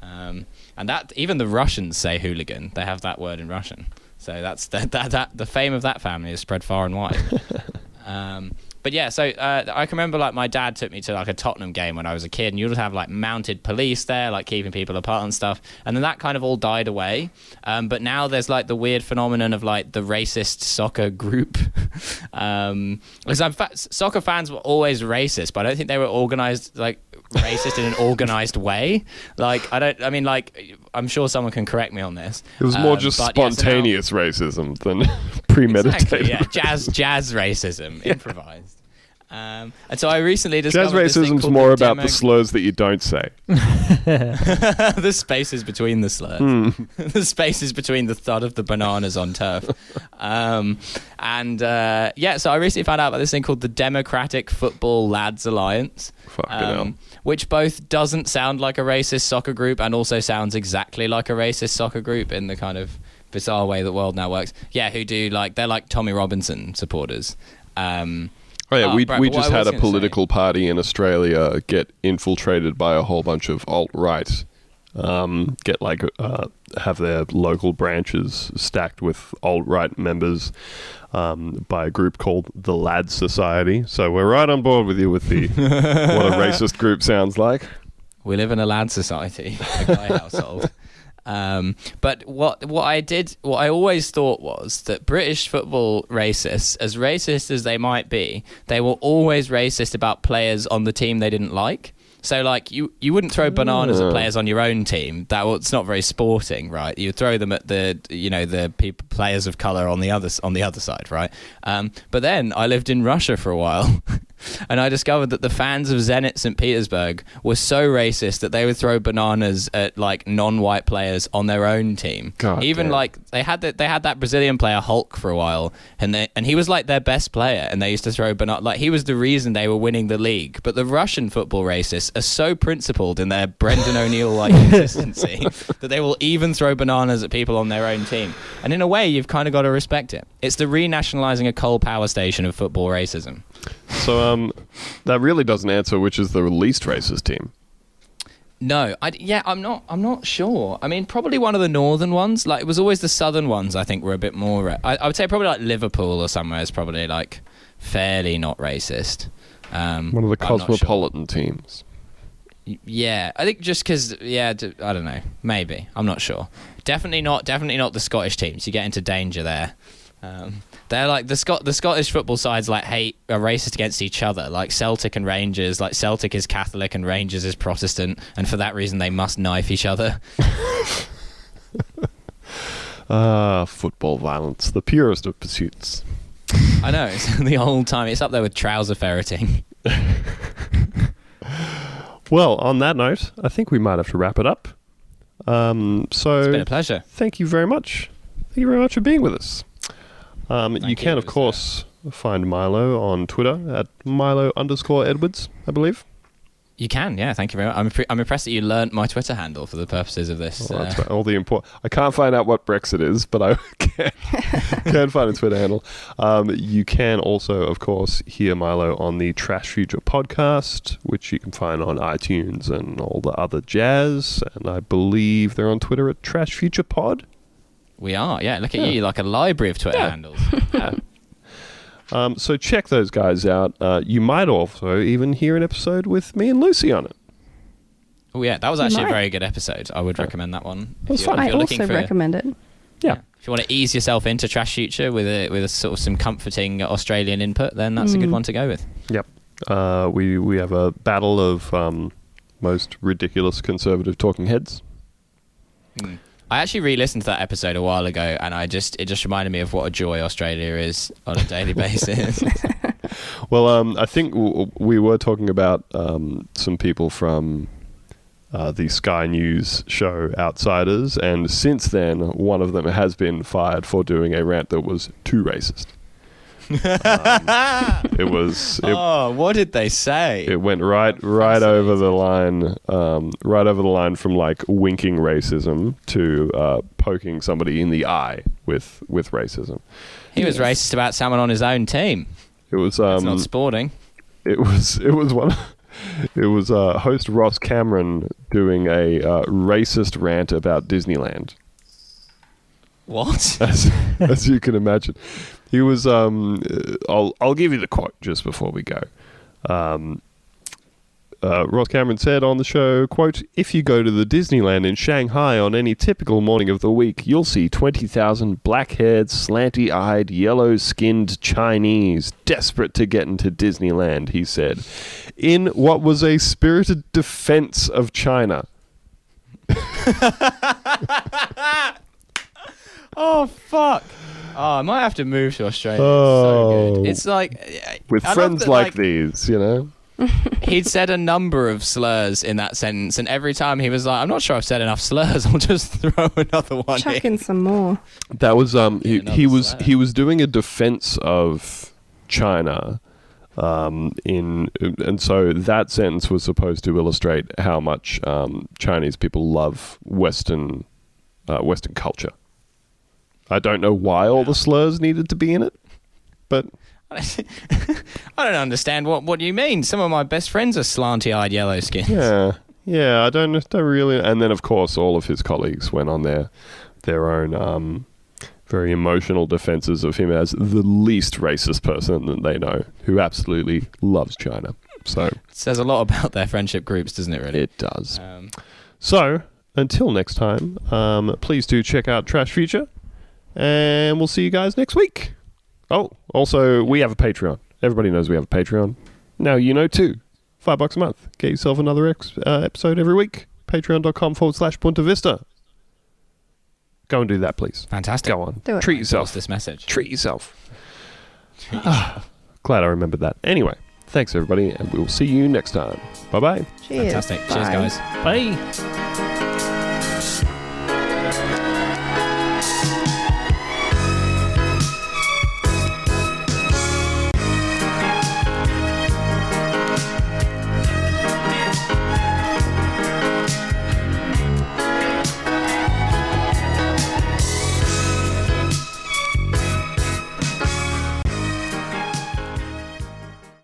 Um, and that even the russians say hooligan. They have that word in russian. So that's [LAUGHS] that that, that the fame of that family is spread far and wide. [LAUGHS] Um, but yeah, so uh, I can remember like my dad took me to like a Tottenham game when I was a kid, and you'd have like mounted police there, like keeping people apart and stuff. And then that kind of all died away. Um, but now there's like the weird phenomenon of like the racist soccer group. [LAUGHS] um, because I'm fa- soccer fans were always racist, but I don't think they were organized like racist in an [LAUGHS] organized way. Like I don't. I mean, like I'm sure someone can correct me on this. It was more Um, just but yeah, so now- spontaneous racism than [LAUGHS] premeditated. Exactly, yeah, jazz jazz racism, improvised. Um, and so I recently discovered Jazz racism's called more about the slurs that you don't say. [LAUGHS] the spaces between the slurs, Hmm. [LAUGHS] the spaces between the thud of the bananas on turf. Um, and uh, yeah, so I recently found out about this thing called the Democratic Football Lads Alliance, um, which both doesn't sound like a racist soccer group and also sounds exactly like a racist soccer group in the kind of bizarre way the world now works. Yeah, who do like they're like Tommy Robinson supporters. Um, Oh yeah, Oh, we right, we just had a gonna say- political party in Australia get infiltrated by a whole bunch of alt right. Um, get like uh, have their local branches stacked with alt right members um, by a group called the Lad Society. So we're right on board with you with the what a [LAUGHS] racist group sounds like. We live in a lad society, a guy household. [LAUGHS] Um, but what what I did, what I always thought was that British football racists, as racist as they might be, they were always racist about players on the team they didn't like. So like you you wouldn't throw bananas at players on your own team. That well, it's not very sporting, right? You throw them at the you know the peop players of color on the other on the other side, right? Um, but then I lived in Russia for a while, [LAUGHS] and I discovered that the fans of Zenit St. Petersburg were so racist that they would throw bananas at like non-white players on their own team. God Even damn. like they had that they had that Brazilian player Hulk for a while, and they, and he was like their best player, and they used to throw banana like he was the reason they were winning the league. But the Russian football racists are so principled in their Brendan O'Neill like [LAUGHS] consistency that they will even throw bananas at people on their own team. And in a way, you've kind of got to respect it. It's the renationalizing a coal power station of football racism. So um, that really doesn't answer which is the least racist team. No, I, yeah, I'm not. I'm not sure. I mean, probably one of the northern ones. Like it was always the southern ones. I think were a bit more. Ra- I, I would say probably like Liverpool or somewhere is probably like fairly not racist. Um, One of the but sure. cosmopolitan teams. Yeah, I think just because. Yeah, d- I don't know. Maybe I'm not sure. Definitely not. Definitely not the Scottish teams. You get into danger there. Um, they're like the Scot the Scottish football sides like hate are racist against each other. Like Celtic and Rangers. Like Celtic is Catholic and Rangers is Protestant, and for that reason they must knife each other. [LAUGHS] Ah, football violence, the purest of pursuits. I know it's [LAUGHS] the old time. It's up there with trouser ferreting. [LAUGHS] Well, on that note, I think we might have to wrap it up. Um, so It's been a pleasure. thank you very much. Thank you very much for being with us. Um, you can, of course, find Milo on Twitter at Milo underscore Edwards, I believe. You can, yeah. Thank you very much. I'm, pre- I'm impressed that you learnt my Twitter handle for the purposes of this. Well, uh, right, all the important. I can't find out what Brexit is, but I [LAUGHS] can, [LAUGHS] can find a Twitter handle. Um, you can also, of course, hear Milo on the Trash Future podcast, which you can find on iTunes and all the other jazz. And I believe they're on Twitter at Trash Future Pod. We are, yeah. Look at Yeah. you, like a library of Twitter Yeah. handles. [LAUGHS] [LAUGHS] Um, so check those guys out. Uh, you might also even hear an episode with me and Lucy on it. Oh yeah, that was actually a might. very good episode. I would recommend that one. If was you're- if I you're looking also for- recommend it. Yeah. If you want to ease yourself into Trash Future with a with a sort of some comforting Australian input, then that's a good Mm. one to go with. Yep. Uh, we we have a battle of um, most ridiculous conservative talking heads. I actually re-listened to that episode a while ago, and I just it just reminded me of what a joy Australia is on a daily [LAUGHS] basis. [LAUGHS] Well, um, I think w- we were talking about um, some people from uh, the Sky News show Outsiders, and since then, one of them has been fired for doing a rant that was too racist. Um, [LAUGHS] it was it, oh, what did they say? it went right right over the line, um, right over the line from like winking racism to uh, poking somebody in the eye with with racism. he was racist about someone on his own team. It was It's um, not sporting. it was it was one [LAUGHS] it was uh, host Ross Cameron doing a uh, racist rant about Disneyland What? as [LAUGHS] as you can imagine he was um uh, I'll I'll give you the quote just before we go um uh, Ross Cameron said on the show, quote, if you go to the Disneyland in Shanghai on any typical morning of the week, you'll see 20,000 black-haired, slanty-eyed, yellow-skinned Chinese desperate to get into Disneyland, he said, in what was a spirited defense of China. [LAUGHS] Oh fuck! Oh, I might have to move to Australia. Oh. It's so good. It's like With I friends that, like, these, you know? [LAUGHS] he'd said a number of slurs in that sentence, and every time he was like, "I'm not sure I've said enough slurs. [LAUGHS] I'll just throw another one Chuck in." in some more. That was um he, he was slap. he was doing a defense of China um in and so that sentence was supposed to illustrate how much um Chinese people love western uh, western culture. I don't know why all the slurs needed to be in it, but [LAUGHS] I don't understand what what you mean. Some of my best friends are slanty-eyed yellow skins. yeah. Yeah, I don't don't really and then of course all of his colleagues went on their their own um very emotional defenses of him as the least racist person that they know, who absolutely loves China. So It says a lot about their friendship groups, doesn't it? Really. it does. Um, So until next time, um, please do check out Trash Future, and we'll see you guys next week. Oh, also we have a Patreon. Everybody knows we have a Patreon. Now you know too. Five bucks a month. Get yourself another ex- uh, episode every week. Patreon.com forward slash Punta Vista. Go and do that, please. fantastic. Go on. Do it. Treat What's yourself. this message? Treat yourself. [SIGHS] Glad I remembered that. Anyway, thanks everybody, and we'll see you next time. Bye bye. Cheers. Fantastic. Cheers, Bye. guys. Bye.